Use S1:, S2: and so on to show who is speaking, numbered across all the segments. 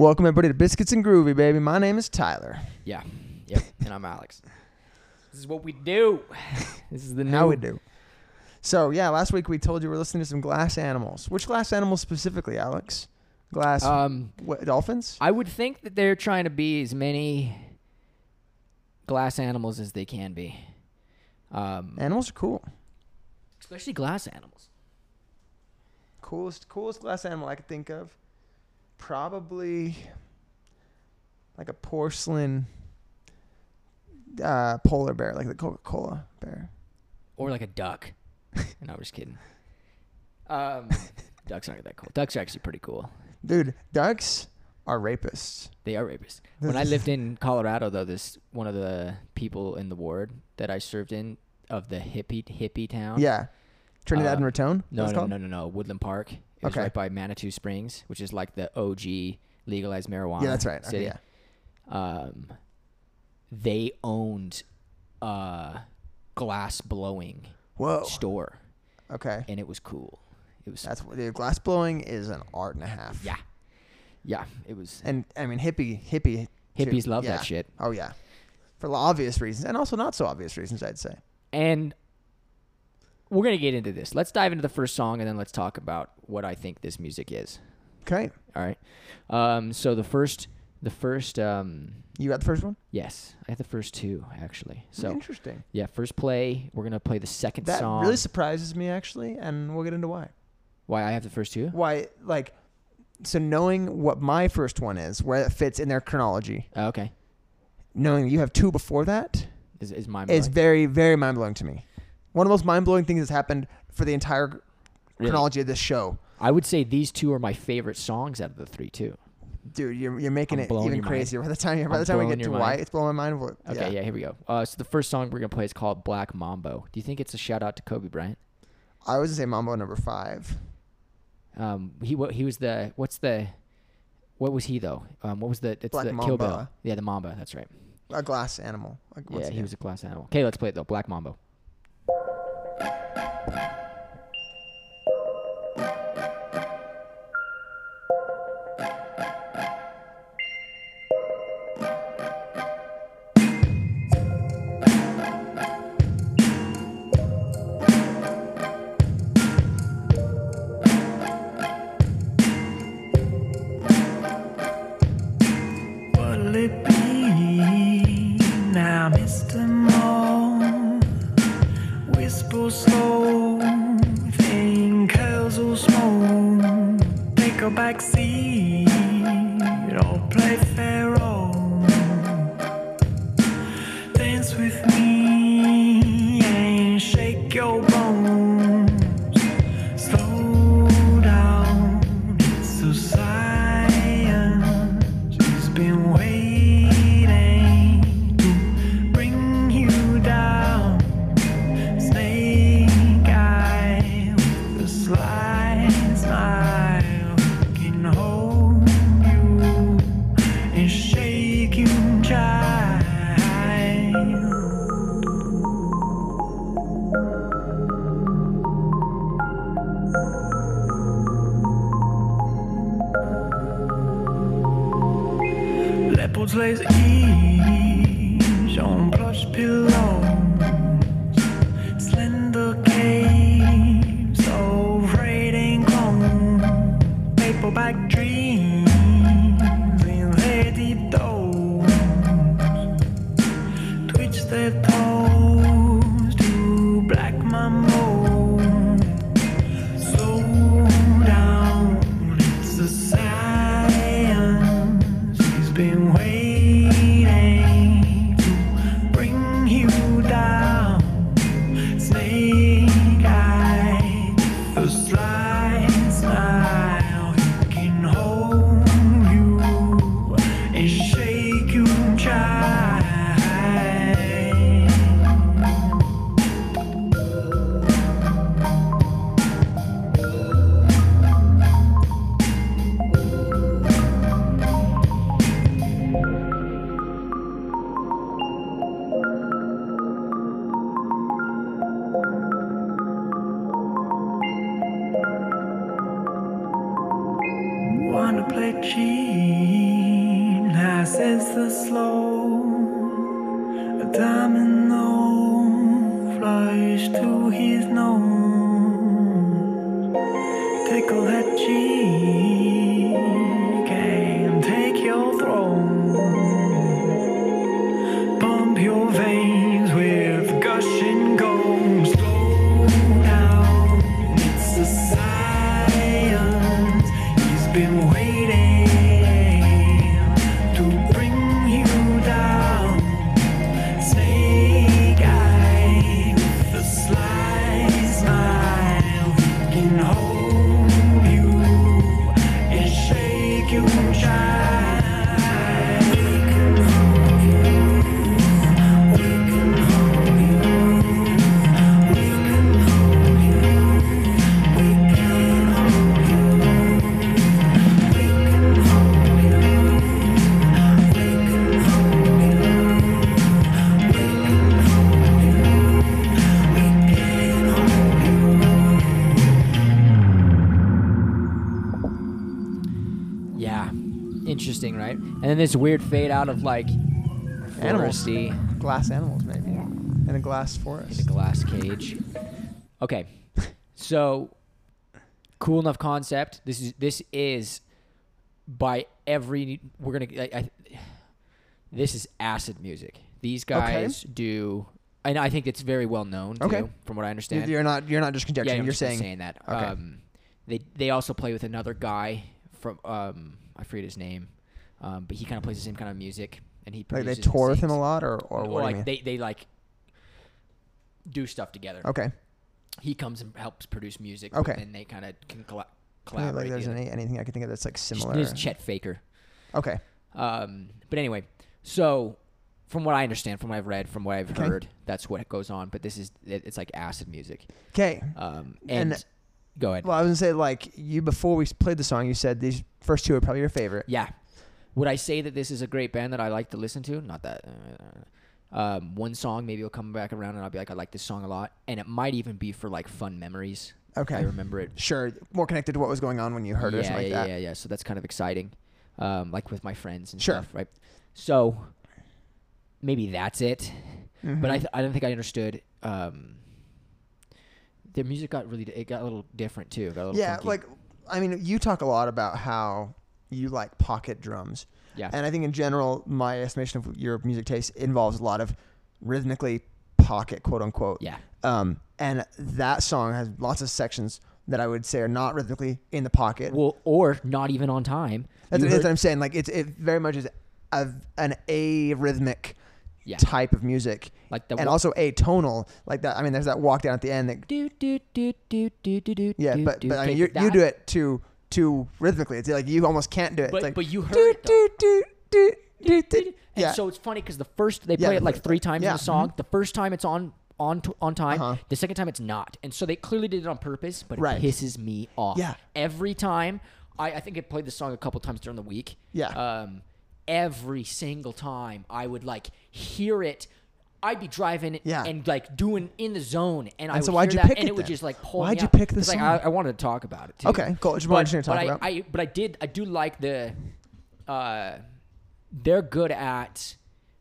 S1: Welcome everybody to Biscuits and Groovy, baby. My name is Tyler.
S2: Yeah. Yep. and I'm Alex. This is what we do. This is the new.
S1: How we do? So yeah, last week we told you we're listening to some glass animals. Which glass animals specifically, Alex? Glass
S2: Um,
S1: what, dolphins?
S2: I would think that they're trying to be as many glass animals as they can be. Um,
S1: Animals are cool.
S2: especially glass animals.
S1: Coolest coolest glass animal I could think of. Probably like a porcelain uh, polar bear, like the Coca-Cola bear.
S2: Or like a duck. no, I'm just kidding. Um, ducks aren't that cool. Ducks are actually pretty cool.
S1: Dude, ducks are rapists.
S2: They are rapists. When I lived in Colorado, though, this one of the people in the ward that I served in of the hippie hippie town.
S1: Yeah. Trinidad and
S2: Um,
S1: Raton?
S2: No, no, no, no, no. Woodland Park. It was
S1: Okay.
S2: right by Manitou Springs, which is like the OG legalized marijuana.
S1: Yeah, that's right.
S2: City.
S1: Okay, yeah.
S2: Um, they owned a glass blowing
S1: Whoa.
S2: store,
S1: Okay.
S2: and it was cool. It was
S1: That's dude, glass blowing is an art and a half.
S2: yeah, yeah. It was
S1: And I mean hippie hippie too.
S2: hippies love
S1: Yeah.
S2: that shit.
S1: Oh yeah. For obvious reasons and also not so obvious reasons, I'd say.
S2: And we're gonna get into this. Let's dive into the first song, and then let's talk about what I think this music is.
S1: Okay.
S2: All right. Um, so the first, the first, um,
S1: You got the first one?
S2: yes, I have the first two actually. So
S1: interesting.
S2: yeah, first play. We're gonna play the second
S1: That
S2: song.
S1: That really surprises me actually, and we'll get into why.
S2: Why I have the first two?
S1: Why like so knowing what my first one is, where it fits in their chronology,
S2: Oh, okay.
S1: knowing you have two before that
S2: Is is my
S1: is very, very mind blowing to me. One of the most mind blowing things that's happened for the entire
S2: Really?
S1: chronology of this show.
S2: I would say these two are my favorite songs out of the three too.
S1: Dude, you're, you're making
S2: I'm
S1: it
S2: blowing
S1: even
S2: your mind.
S1: crazier by the time by
S2: I'm
S1: the time we
S2: blowing
S1: get to
S2: your
S1: why
S2: mind.
S1: it's blowing my mind. What-
S2: Okay, yeah, here we go. Uh, so the first song we're gonna play is called Black Mambo. Do you think it's a shout out to Kobe Bryant?
S1: I was gonna say Mambo number five.
S2: Um, he what he was the what's the what was he though? Um, what was the it's
S1: Black
S2: the Kill Bill?
S1: Mamba.
S2: Yeah, the Mamba. That's right.
S1: A glass animal. Like, once
S2: yeah, he
S1: again.
S2: was a glass animal. Okay, let's play it though. Black Mambo.
S3: What'll
S2: this weird fade out of like
S1: Animals.
S2: foresty
S1: Glass animals, maybe. In a glass forest.
S2: in a glass cage. Okay, so cool enough concept. This is this is by every we're gonna. I, I, this is acid music. These guys do, and I think it's very well known too,
S1: Okay.
S2: from what I understand.
S1: You're not. You're not just conjecturing.
S2: I'm
S1: you're
S2: just kinda
S1: saying.
S2: that.
S1: Okay.
S2: Um, they they also play with another guy from um I forget his name, um, but he kind of plays the same kind of music, and he
S1: Like they tour with him a lot, or or
S2: Or
S1: what
S2: like
S1: do you mean?
S2: they they like do stuff together.
S1: okay.
S2: He comes and helps produce music.
S1: Okay.
S2: and they kind of can colla- collaborate.
S1: like there's any, anything I can think of that's like similar.
S2: There's Chet Faker.
S1: okay.
S2: Um, but anyway, so from what I understand, from what I've read, from what I've
S1: Okay.
S2: heard, that's what goes on. But this is it, it's like acid music.
S1: Okay.
S2: Um,
S1: And-
S2: and, go ahead.
S1: Well, I was gonna say like you before we played the song, you said these first two are probably your favorite.
S2: Yeah. Would I say that this is a great band that I like to listen to? Not that. Uh, um, one song maybe will come back around and I'll be like, I like this song a lot, and it might even be for like fun memories.
S1: Okay.
S2: I remember it.
S1: Sure. More connected to what was going on when you heard it or
S2: yeah,
S1: something
S2: yeah,
S1: like that.
S2: yeah, yeah. So that's kind of exciting, um, like with my friends and
S1: Sure.
S2: stuff, right? So maybe that's it.
S1: Mm-hmm.
S2: But I, th- I don't think I understood. Um, their music got really, it got a little different too. Got a little
S1: Yeah,
S2: funky.
S1: like I mean, you talk a lot about how you like pocket drums.
S2: yeah,
S1: And I think in general, my estimation of your music taste involves a lot of rhythmically pocket, quote unquote.
S2: yeah,
S1: Um, and that song has lots of sections that I would say are not rhythmically in the pocket.
S2: well, or not even on time.
S1: that's, that's what I'm saying. Like it's it very much is a, an arrhythmic
S2: Yeah.
S1: type of music,
S2: like the
S1: and
S2: wa-
S1: also atonal. Like that. I mean, there's that walk down at the end. That,
S2: do do do do do do do.
S1: yeah, but but I mean, you you do it too too rhythmically. It's like you almost can't do it.
S2: But
S1: it's like,
S2: but you heard
S1: do
S2: it though.
S1: do do do do do.
S2: And
S1: Yeah.
S2: so it's funny because the first they
S1: Yeah,
S2: play it like three times
S1: yeah,
S2: in the song. The first time it's on on t- on time.
S1: Uh-huh.
S2: The second time it's not, and so they clearly did it on purpose. But
S1: Right.
S2: pisses me off.
S1: Yeah.
S2: Every time I I think I played the song a couple times during the week.
S1: Yeah.
S2: Um, every single time I would like hear it. I'd be driving
S1: Yeah.
S2: and like doing in the zone, and, I
S1: And
S2: would
S1: so why'd you
S2: that,
S1: pick
S2: and
S1: it
S2: it would just like pull
S1: Why'd you pick
S2: this? like. I, I wanted to talk about it. Too.
S1: Okay, cool. Just
S2: But, but
S1: talk
S2: I,
S1: about.
S2: I but I did I do like the uh they're good at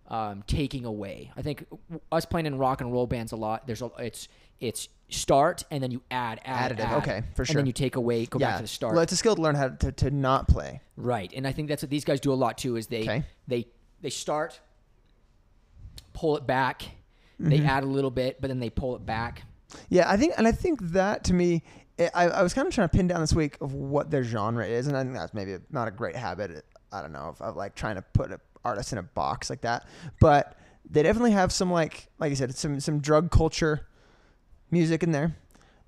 S2: um taking away. I think us playing in rock and roll bands a lot. There's a it's it's start and then you add add
S1: Additive,
S2: add,
S1: okay, for sure.
S2: and then you take away go
S1: yeah.
S2: back to the start.
S1: Well, it's a skill to learn how to, to not play.
S2: Right, and I think that's what these guys do a lot too. Is they
S1: Okay.
S2: they they start, pull it back,
S1: Mm-hmm.
S2: they add a little bit, but then they pull it back.
S1: Yeah, I think, and I think that to me, I, I was kind of trying to pin down this week of what their genre is, and I think that's maybe not a great habit. I don't know of, of like trying to put an artist in a box like that, but they definitely have some like, like you said, some some drug culture music in there.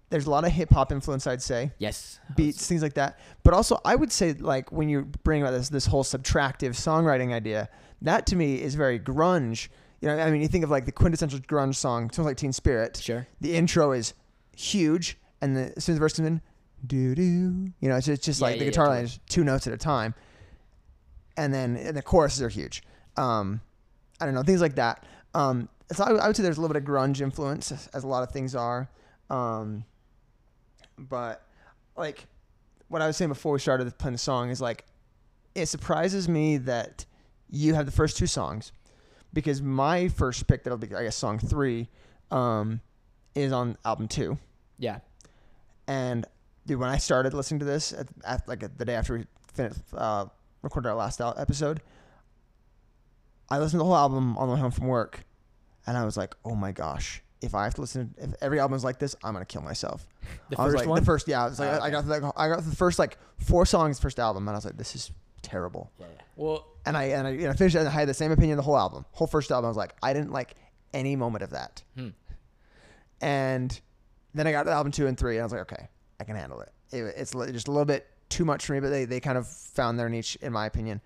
S1: There's a lot of hip hop influence, I'd say,
S2: Yes,
S1: beats, things like that. But also, I would say like when you bring about this this whole subtractive songwriting idea, that to me is very grunge. You know, I mean, you think of like the quintessential grunge song, "Smells Like Teen Spirit."
S2: Sure.
S1: The intro is huge, and the, as soon as the verse comes in, doo doo. You know, it's just, it's just
S2: Yeah,
S1: like the
S2: yeah,
S1: guitar line
S2: totally.
S1: is two notes at a time, and then and the choruses are huge. Um, I don't know things like that. Um, so I, I would say there's a little bit of grunge influence, as, as a lot of things are. Um, but like what I was saying before we started playing the song is like it surprises me that you have the first two songs, because my first pick that'll be I guess song three, um, is on album two,
S2: Yeah.
S1: and dude, when I started listening to this at, at like the day after we finished uh, recorded our last episode, I listened to the whole album on the way home from work, and I was like, oh my gosh. If I have to listen, to, if every album is like this, I'm gonna kill myself.
S2: The
S1: I was
S2: first
S1: like,
S2: one?
S1: the first, yeah. I was like,
S2: Oh,
S1: I got the, I got the first like four songs, first album, and I was like, this is terrible.
S2: Yeah. yeah. Well,
S1: And I and I, and I finished and I had the same opinion the whole album, whole first album. I was like, I didn't like any moment of that.
S2: Hmm.
S1: And then I got to album two and three, and I was like, okay, I can handle it. it it's just a little bit too much for me, but they, they kind of found their niche, in my opinion.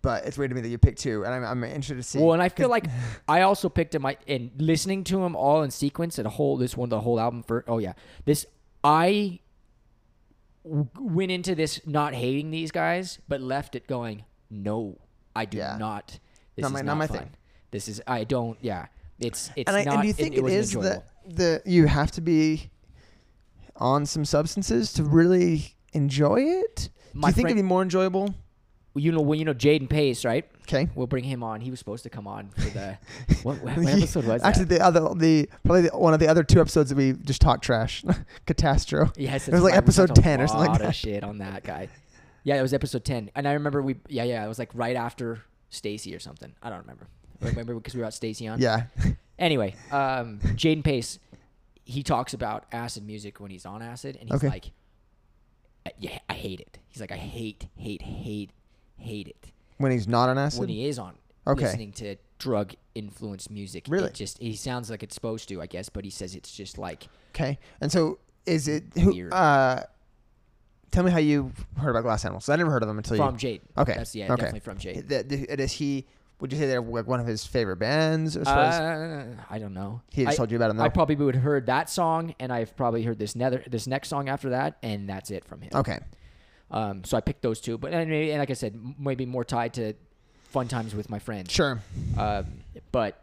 S1: But it's weird to me that you picked two, and I'm, I'm interested to see.
S2: well, and I feel like I also picked him. I and listening to them all in sequence and a whole this one the whole album for. Oh yeah, this I w- went into this not hating these guys, but left it going. No, I do
S1: Yeah.
S2: not. This
S1: Not
S2: is
S1: my-
S2: not,
S1: not my
S2: fun.
S1: thing.
S2: This is I don't. Yeah, it's it's
S1: and, I,
S2: not.
S1: and do you think
S2: it,
S1: it
S2: wasn't
S1: is
S2: enjoyable.
S1: that the you have to be on some substances to really enjoy it?
S2: My
S1: do you think
S2: friend-
S1: it'd be more enjoyable?
S2: you know when you know Jaden Pace, right?
S1: Okay.
S2: We'll bring him on. He was supposed to come on for the what, what, episode was
S1: Actually,
S2: that?
S1: the other, the probably the, one of the other two episodes that we just talked trash, Catastro.
S2: Yes,
S1: it was like episode 10 or something like
S2: lot
S1: that.
S2: of shit on that guy. Yeah, it was episode ten, and I remember we. Yeah, yeah, it was like right after Stacy or something. I don't remember. I remember because we were at Stacy on.
S1: Yeah.
S2: Anyway, um, Jaden Pace, he talks about acid music when he's on acid, and he's
S1: Okay.
S2: like, "I- "Yeah, I hate it." He's like, "I hate, hate, hate, hate it."
S1: When he's not on acid.
S2: when he is on
S1: Okay.
S2: listening to drug influenced music.
S1: Really?
S2: It just he sounds like it's supposed to, I guess, but he says it's just like
S1: okay. And so is it who? Uh, tell me how you heard about Glass Animals. I never heard of them until you.
S2: from
S1: you.
S2: Jade.
S1: Okay.
S2: That's yeah,
S1: okay.
S2: definitely from Jade.
S1: Th- Is he? Would you say they're like one of his favorite bands? As far as
S2: I don't know.
S1: he just
S2: I,
S1: told you about them. Though?
S2: I probably would have heard that song, and I've probably heard this nether this next song after that, and that's it from him.
S1: okay.
S2: Um, so I picked those two, but and, maybe, and like I said, maybe more tied to fun times with my friends.
S1: Sure.
S2: Um, but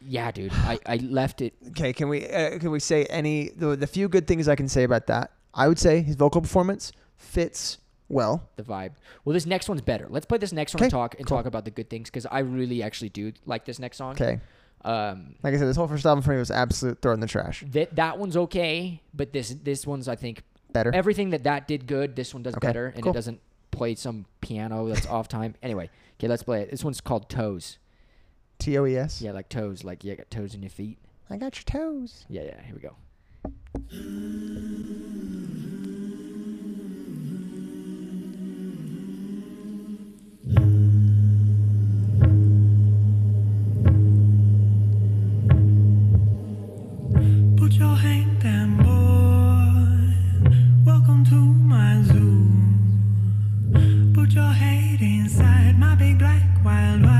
S2: yeah, dude, I, I left it.
S1: Okay. Can we? Uh, can we say any the the few good things I can say about that? I would say his vocal performance fits well.
S2: the vibe. Well, this next one's better. Let's play this next one and talk and
S1: cool.
S2: talk about the good things because I really actually do like this next song.
S1: Okay.
S2: Um,
S1: Like I said, this whole first album for me was absolute throw in the trash.
S2: that that one's okay, but this this one's I think
S1: Better.
S2: everything that that did good. This one does
S1: Okay,
S2: better, and
S1: cool.
S2: it doesn't play some piano that's off time. Anyway, okay, let's play it. This one's called Toes.
S1: T O E S.
S2: Yeah, like toes, like you got toes in your feet.
S1: I got your toes.
S2: Yeah, yeah. Here we go.
S3: Put your hand black wild one.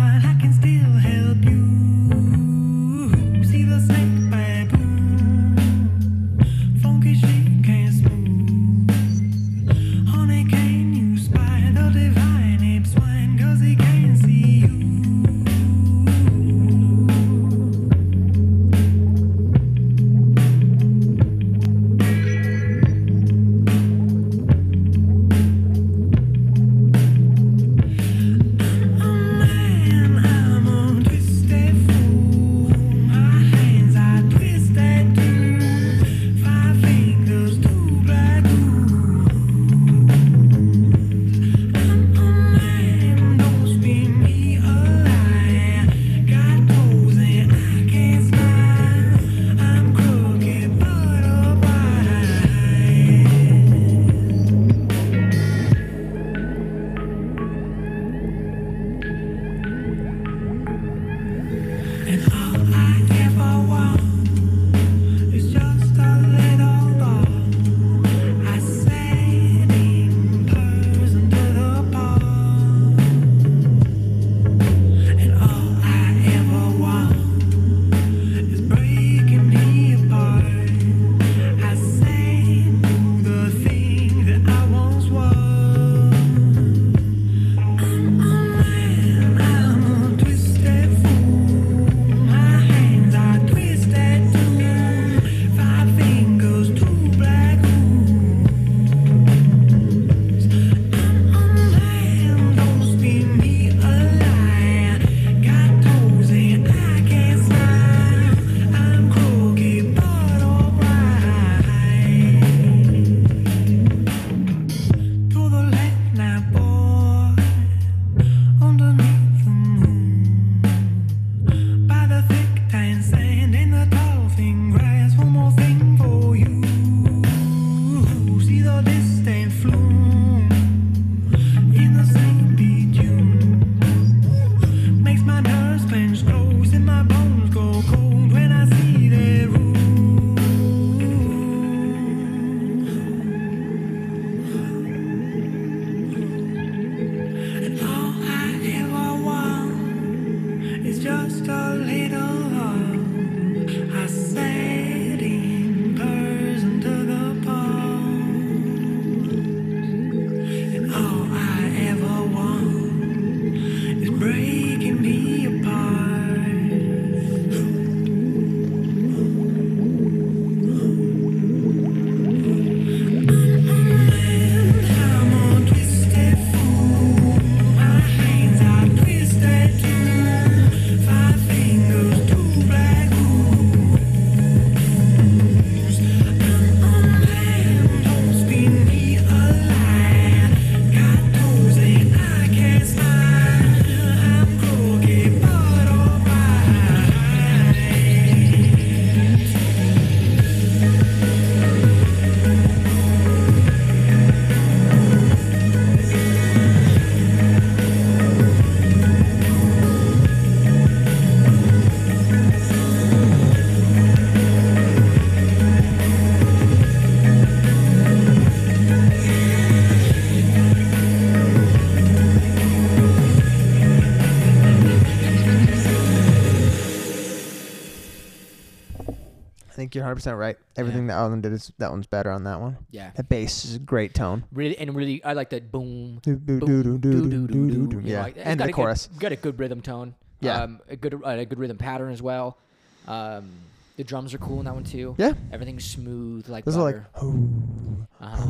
S1: Percent right. Everything that Alan did is that one's better on that one.
S2: Yeah.
S1: That bass is a great tone.
S2: Really and really, I like that boom.
S1: Do, do,
S2: boom,
S1: do, do, do, do, do,
S2: doo,
S1: do.
S2: you know,
S1: Yeah,
S2: like,
S1: and the chorus.
S2: Good, got a good rhythm tone.
S1: Yeah.
S2: Um, a good uh, a good rhythm pattern as well. Um, the drums are cool in that one too.
S1: Yeah,
S2: Everything's smooth like
S1: those are like,
S2: butter.
S1: oh,
S2: uh-huh.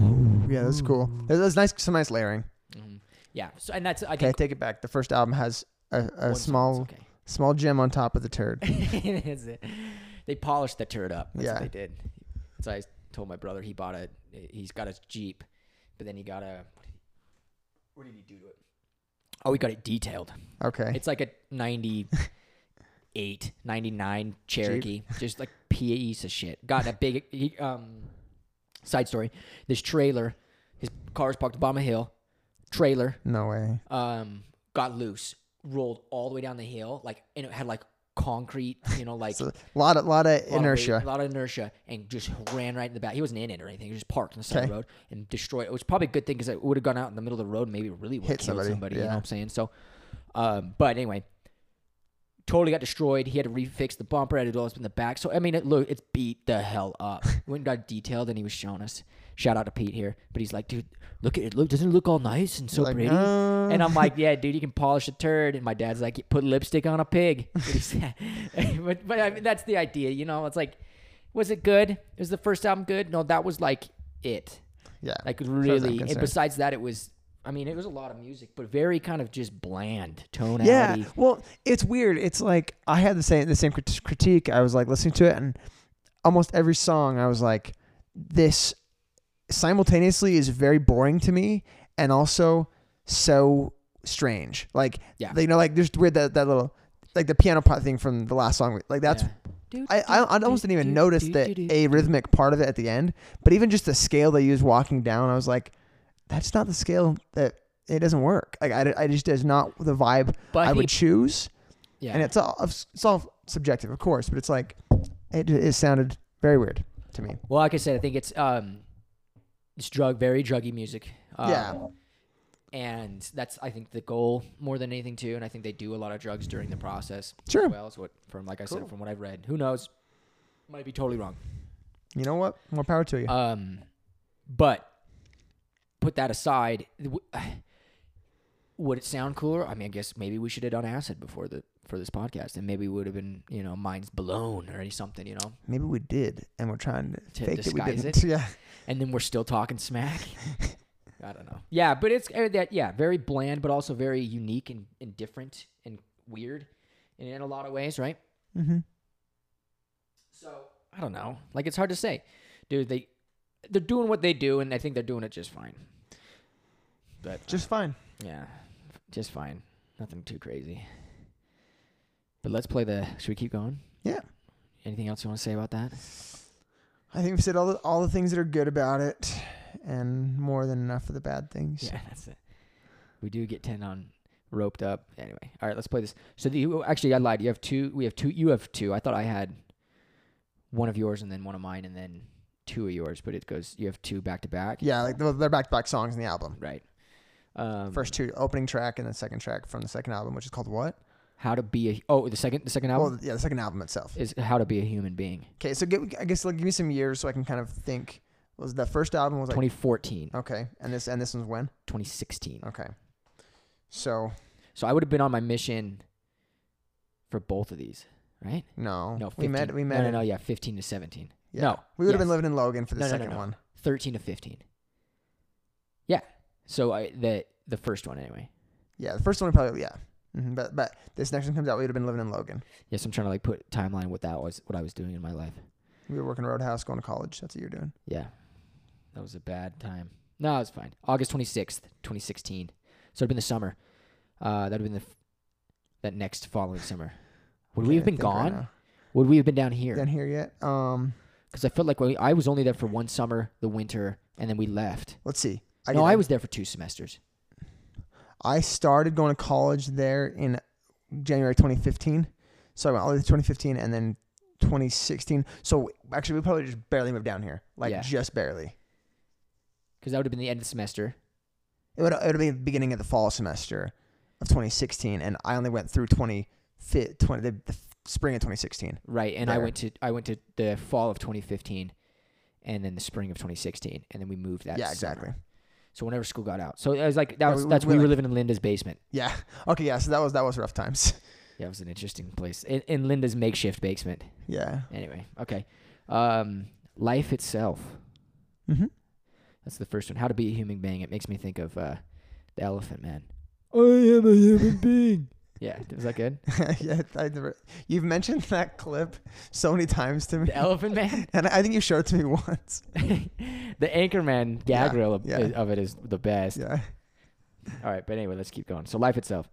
S1: yeah, that's cool. There's, nice, some nice layering.
S2: Mhm. Yeah. So and that's I
S1: Okay, I take it back. The first album has a, a small,
S2: okay.
S1: small gem on top of the turd.
S2: Is it? They polished the turd up. That's
S1: Yeah.
S2: what they did. So I told my brother he bought a he's got a Jeep, but then he got a what did he do to it? Oh, he got it detailed.
S1: Okay.
S2: It's like a 98, 99 Cherokee. Just like piece of shit. Got a big he, um side story. This trailer, his car's parked at the bottom of a hill. Trailer
S1: no way.
S2: um got loose, rolled all the way down the hill, like and it had like concrete, you know, like
S1: a lot of, lot of
S2: lot of weight-
S1: inertia.
S2: a lot of inertia, and just ran right in the back. He wasn't in it or anything. He just parked on the side of the road and destroyed. It was probably a good thing because it would have gone out in the middle of the road and maybe really would have
S1: Hit
S2: killed somebody.
S1: somebody,
S2: You know what I'm saying? So, um, but anyway, totally got destroyed. He had to refix the bumper. Had to do all this in the back. So I mean, it look, it's beat the hell up. Went and got detailed, and he was showing us. Shout out to Pete here, but he's like, dude, look at it. Look, doesn't it look all nice and so
S1: Like,
S2: pretty?
S1: uh,
S2: And I'm like, yeah, dude, you can polish a turd. And my dad's like, put lipstick on a pig. But, but, I mean, that's the idea, you know? It's like, was it good? Was the first album good? No, that was like it.
S1: yeah.
S2: Like really. And besides that, it was. I mean, it was a lot of music, but very kind of just bland, tonality.
S1: Yeah, well, it's weird. It's like I had the same the same crit- critique. I was like listening to it, and almost every song, I was like, "This simultaneously is very boring to me, and also so strange." Like,
S2: Yeah.
S1: you know, like there's weird that that little like the piano part thing from the last song. Like that's
S2: Yeah.
S1: I, I, I almost didn't even notice the arrhythmic part of it at the end, but even just the scale they use walking down, I was like, that's not the scale that it doesn't work. Like I, I just is not the vibe
S2: But
S1: I
S2: he-
S1: would choose,
S2: Yeah.
S1: and it's all it's all subjective, of course, but it's like it, it sounded very weird to me.
S2: Well, like I said, I think it's um, it's drug, very druggy music. Um,
S1: Yeah.
S2: And that's I think the goal more than anything too. And I think they do a lot of drugs during the process.
S1: Sure.
S2: As well as what from like I
S1: Cool.
S2: said from what I've read. Who knows? Might be totally wrong.
S1: You know what? More power to you.
S2: Um, but put that aside, would it sound cooler? I mean, I guess maybe we should have done acid before the for this podcast, and maybe we would have been you know minds blown or something, you know.
S1: Maybe we did, and we're trying to,
S2: To
S1: fake
S2: disguise
S1: didn't.
S2: it?
S1: Yeah.
S2: and then we're still talking smack. I don't know. Yeah, but it's uh, that yeah, very bland, but also very unique and, and different and weird in, in a lot of ways, right?
S1: Mm-hmm.
S2: So I don't know. Like it's hard to say, dude. They they're doing what they do, and I think they're doing it just fine. But
S1: Just fine.
S2: yeah, just fine. Nothing too crazy. But let's play the. Should we keep going?
S1: Yeah.
S2: Anything else you want to say about that?
S1: I think we've said all the all the things that are good about it, and more than enough of the bad things.
S2: Yeah, that's it. We do get ten on roped up. Anyway, all right, let's play this. So the, actually, I lied. You have two. We have two. You have two. I thought I had one of yours and then one of mine and then two of yours. But it goes. You have two back to back.
S1: Yeah, like they're they're back-to-back songs in the album.
S2: Right. Um,
S1: First two opening track and the second track from the second album, which is called what?
S2: How to be a oh the second the second album
S1: Well, yeah, the second album itself.
S2: is how to be a human being.
S1: Okay, so give, I guess like, give me some years so I can kind of think. Was the first album was like
S2: 2014,
S1: okay, and this and this one's when?
S2: 2016.
S1: Okay, so
S2: So I would have been on my mission for both of these, right?
S1: no,
S2: No, 15.
S1: we met we met
S2: No, no, no, yeah, 15 to 17.
S1: yeah.
S2: no,
S1: we would have been
S2: yes.
S1: living in Logan for the
S2: No, no, no,
S1: second
S2: no.
S1: one.
S2: 13 to 15. Yeah. So I the the first one anyway.
S1: Yeah, the first one probably yeah, hmm but but this next one comes out. We would have been living in Logan.
S2: Yes, I'm trying to like put timeline what that was, what I was doing in my life.
S1: We were working Roadhouse, going to college. That's what you're doing.
S2: Yeah, that was a bad time. No, it was fine. August 26th, 2016. So it'd been the summer. Uh, that'd have been the f- that next following summer. Would we have been
S1: think right
S2: gone? Would we have been down here?
S1: Done here yet? Um,
S2: Because I felt like we, I was only there for one summer, the winter, and then we left.
S1: let's see.
S2: no,
S1: did-
S2: I was there for two semesters.
S1: I started going to college there in January 2015. So I went all the way to 2015 and then 2016. So actually, we probably just barely moved down here, like
S2: Yeah.
S1: just barely.
S2: Because that would have been the end of the semester.
S1: It would it would have been the beginning of the fall semester of 2016, and I only went through 20, fi- 20 the, the spring of 2016.
S2: right? And I
S1: There.
S2: went to I went to the fall of 2015, and then the spring of 2016, and then we moved that.
S1: yeah,
S2: summer.
S1: exactly.
S2: So whenever school got out, so it was like that was
S1: we-
S2: that's
S1: we
S2: we were
S1: like-
S2: living in Linda's basement.
S1: Yeah. Okay. Yeah. So that was that was rough times.
S2: Yeah, it was an interesting place in, in Linda's makeshift basement.
S1: yeah.
S2: Anyway, okay. Um, life itself.
S1: Mm-hmm.
S2: That's the first one. How to be a human being. It makes me think of uh, the Elephant Man. I am a human being. Yeah, was that good?
S1: yeah. I never, you've mentioned that clip so many times to me,
S2: The Elephant Man.
S1: and I think you showed it to me once.
S2: the Anchorman gag
S1: Yeah,
S2: reel of,
S1: yeah.
S2: of it is the best.
S1: Yeah.
S2: All right, but anyway, let's keep going. So life itself.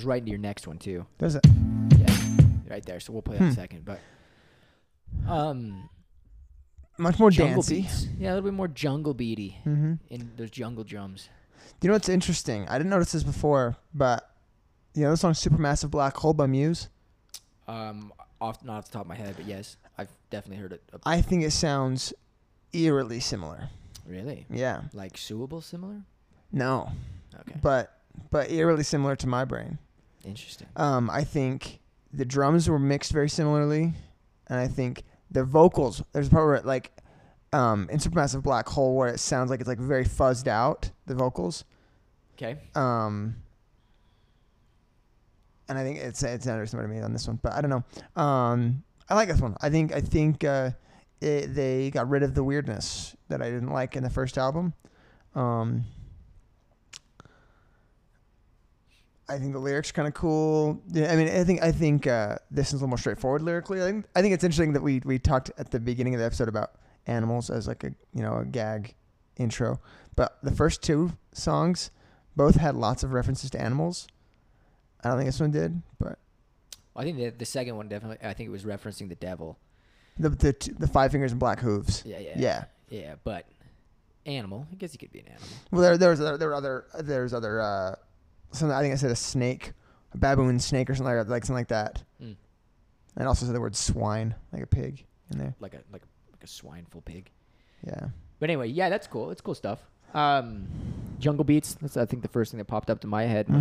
S2: Goes right into your next one too.
S1: Does it?
S2: Yeah, right there. So we'll play that in a
S1: Hmm.
S2: second. But um,
S1: Much more
S2: jungle
S1: dancey.
S2: beats. Yeah, a little bit more jungle beaty
S1: Mm-hmm.
S2: in those jungle drums.
S1: Do you know what's interesting? I didn't notice this before, but you know the song "Supermassive Black Hole" by Muse.
S2: Um, off not off the top of my head, but yes, I've definitely heard it. Uh,
S1: I think it sounds eerily similar.
S2: really,
S1: Yeah.
S2: like suable, similar.
S1: No,
S2: Okay,
S1: but but eerily similar to my brain.
S2: Interesting.
S1: Um, I think the drums were mixed very similarly, and I think the vocals. There's a part where it, like, um, in Supermassive Black Hole where it sounds like it's like very fuzzed out. The vocals.
S2: Okay,
S1: Um, and I think it's it's not similar to me on this one, but I don't know. Um, I like this one. I think I think uh, it, they got rid of the weirdness that I didn't like in the first album. Um, I think the lyrics are kind of cool. Yeah, I mean, I think I think uh, this is a little more straightforward lyrically. I think I think it's interesting that we we talked at the beginning of the episode about animals as like a you know a gag intro, but the first two songs both had lots of references to animals. I don't think this one did, but
S2: I think the the second one definitely. I think it was referencing the devil.
S1: the the, t- the five fingers and black hooves.
S2: Yeah, yeah,
S1: Yeah.
S2: yeah. But animal. I guess he could be an animal.
S1: Well, there there was there were other there's other uh, something I think I said a snake, a baboon snake or something like that, like something like that,
S2: Mm.
S1: and also said the word swine, like a pig in there.
S2: Like a like like a swineful pig.
S1: Yeah.
S2: But anyway, yeah, that's cool. It's cool stuff. Um, Jungle Beats. That's I think the first thing that popped up to my head. when,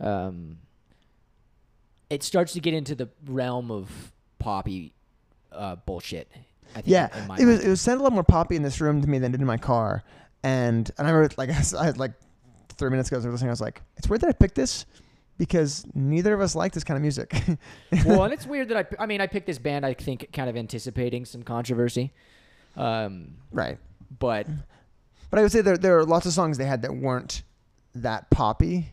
S1: Mm-hmm.
S2: Um, it starts to get into the realm of poppy uh, bullshit. I think.
S1: Yeah, it was
S2: mind.
S1: it was sounded a lot more poppy in this room to me than it did in my car, and and I remember like I had like three minutes ago as I was listening, I was like, it's weird that I picked this because neither of us like this kind of music.
S2: well, and it's weird that I. I mean, I picked this band. I think kind of anticipating some controversy. Um,
S1: right.
S2: but
S1: But I would say there there are lots of songs they had that weren't that poppy,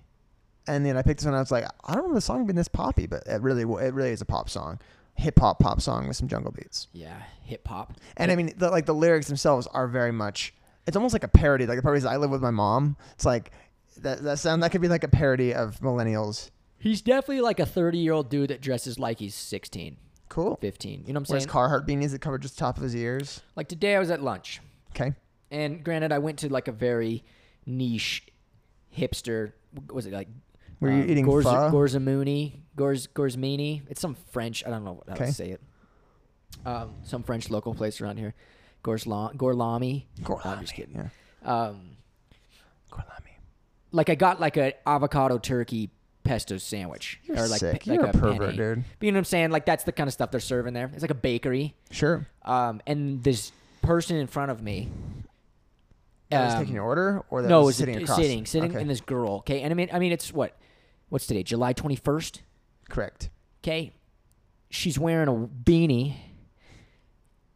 S1: and then I picked this one. I was like, I don't remember the song being this poppy, but it really it really is a pop song, hip hop pop song with some jungle beats.
S2: yeah, hip hop.
S1: And I mean, the, like the lyrics themselves are very much. It's almost like a parody. Like the is "I live with my mom." It's like that. That sound that could be like a parody of millennials.
S2: He's definitely like a 30 year old dude that dresses like he's 16,
S1: Cool.
S2: 15. You know what I'm
S1: Wears
S2: saying?
S1: Carhartt beanies that cover just the top of his ears.
S2: Like today, I was at lunch,
S1: Okay.
S2: and granted, I went to like a very niche hipster. what Was it like?
S1: Were you
S2: um,
S1: eating
S2: Gorz-
S1: pho?
S2: Gorzamuni? Gorz Gorzmini? It's some French. I don't know how
S1: Okay.
S2: to say it. Um, some French local place around here. Gorzla- Gorlami. I'm just kidding.
S1: Yeah.
S2: Um,
S1: Gorlami.
S2: Like I got like a avocado turkey pesto sandwich
S1: You're
S2: or like
S1: sick.
S2: pe- like
S1: You're a pervert,
S2: penne.
S1: dude.
S2: But you know what I'm saying? Like that's the kind of stuff they're serving there. It's like a bakery.
S1: Sure.
S2: Um, and this person in front of me.
S1: That was
S2: um,
S1: taking your order, or that
S2: no,
S1: was
S2: was
S1: sitting
S2: a,
S1: across.
S2: sitting, sitting,
S1: Okay.
S2: and this girl. Okay, and I mean, I mean, it's what, what's today? July 21st.
S1: Correct.
S2: Okay, she's wearing a beanie,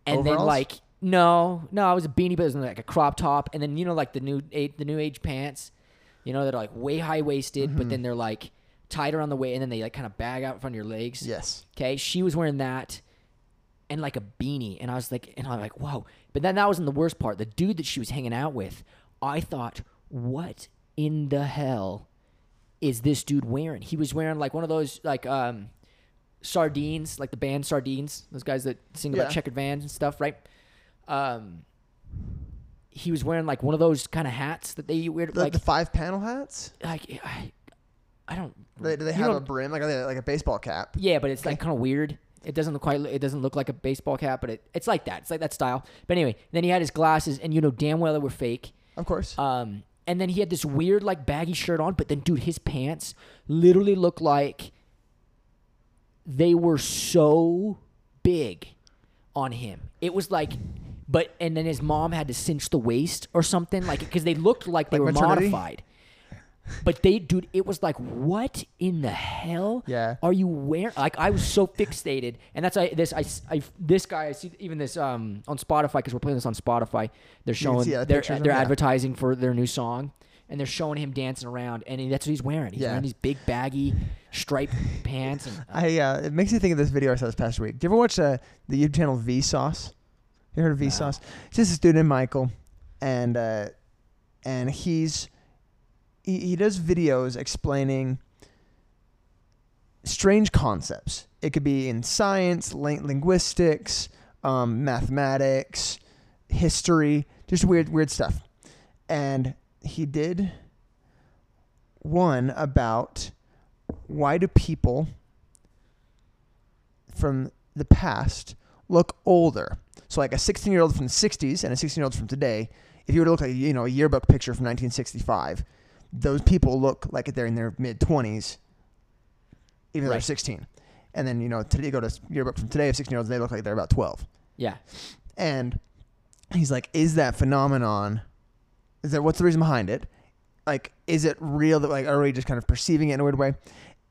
S2: and then like no, no, it was a beanie, but it was like a crop top, and then you know like the new age, the new age pants, you know, that are like way high waisted,
S1: Mm-hmm.
S2: but then they're like tight around the waist, and then they like kind of bag out in front of your legs.
S1: Yes.
S2: Okay, she was wearing that and like a beanie, and I was like, and I'm like, whoa. But then that wasn't the worst part. The dude that she was hanging out with, I thought, what in the hell is this dude wearing? He was wearing like one of those like um sardines, like the band Sardines, those guys that sing about
S1: Yeah.
S2: checkered vans and stuff, right? Um, he was wearing like one of those kind of hats that they wear,
S1: The,
S2: like
S1: the five panel hats.
S2: like I, I don't.
S1: They, do they have a brim like a, like a baseball cap?
S2: yeah, but it's like kind of weird. It doesn't look quite. It doesn't look like a baseball cap, but it, it's like that. It's like that style. But anyway, then he had his glasses, and you know damn well they were fake.
S1: Of course.
S2: Um, and then he had this weird like baggy shirt on, but then dude, his pants literally looked like they were so big on him. It was like, but and then his mom had to cinch the waist or something like because they looked like they
S1: Like
S2: were
S1: maternity?
S2: modified. But they, dude, it was like, what in the hell?
S1: Yeah.
S2: Are you wearing? Like, I was so fixated, and that's I this I, I this guy I see even this um on Spotify because we're playing this on Spotify. They're
S1: can
S2: showing
S1: see, yeah,
S2: they're
S1: pictures
S2: they're
S1: him, yeah.
S2: advertising for their new song, and they're showing him dancing around, and he, that's what he's wearing. He's
S1: Yeah.
S2: wearing these big baggy striped pants, and
S1: I uh, it makes me think of this video I saw this past week. Do you ever watch uh, the YouTube channel Vsauce? You heard of Vsauce? It's just this dude named Michael, and uh, and he's he, he does videos explaining strange concepts. It could be in science, lin- linguistics, um, mathematics, history, just weird, weird stuff. And he did one about why do people from the past look older? So, like a 16 year old from the 60s and a 16 year old from today, if you were to look at you know a yearbook picture from 1965, those people look like they're in their mid 20s, even though they're 16. And then you know today you go to yearbook from today of 16 year olds, they look like they're about 12.
S2: Yeah.
S1: And he's like, is that phenomenon? Is there what's the reason behind it? Like, is it real that like are we just kind of perceiving it in a weird way?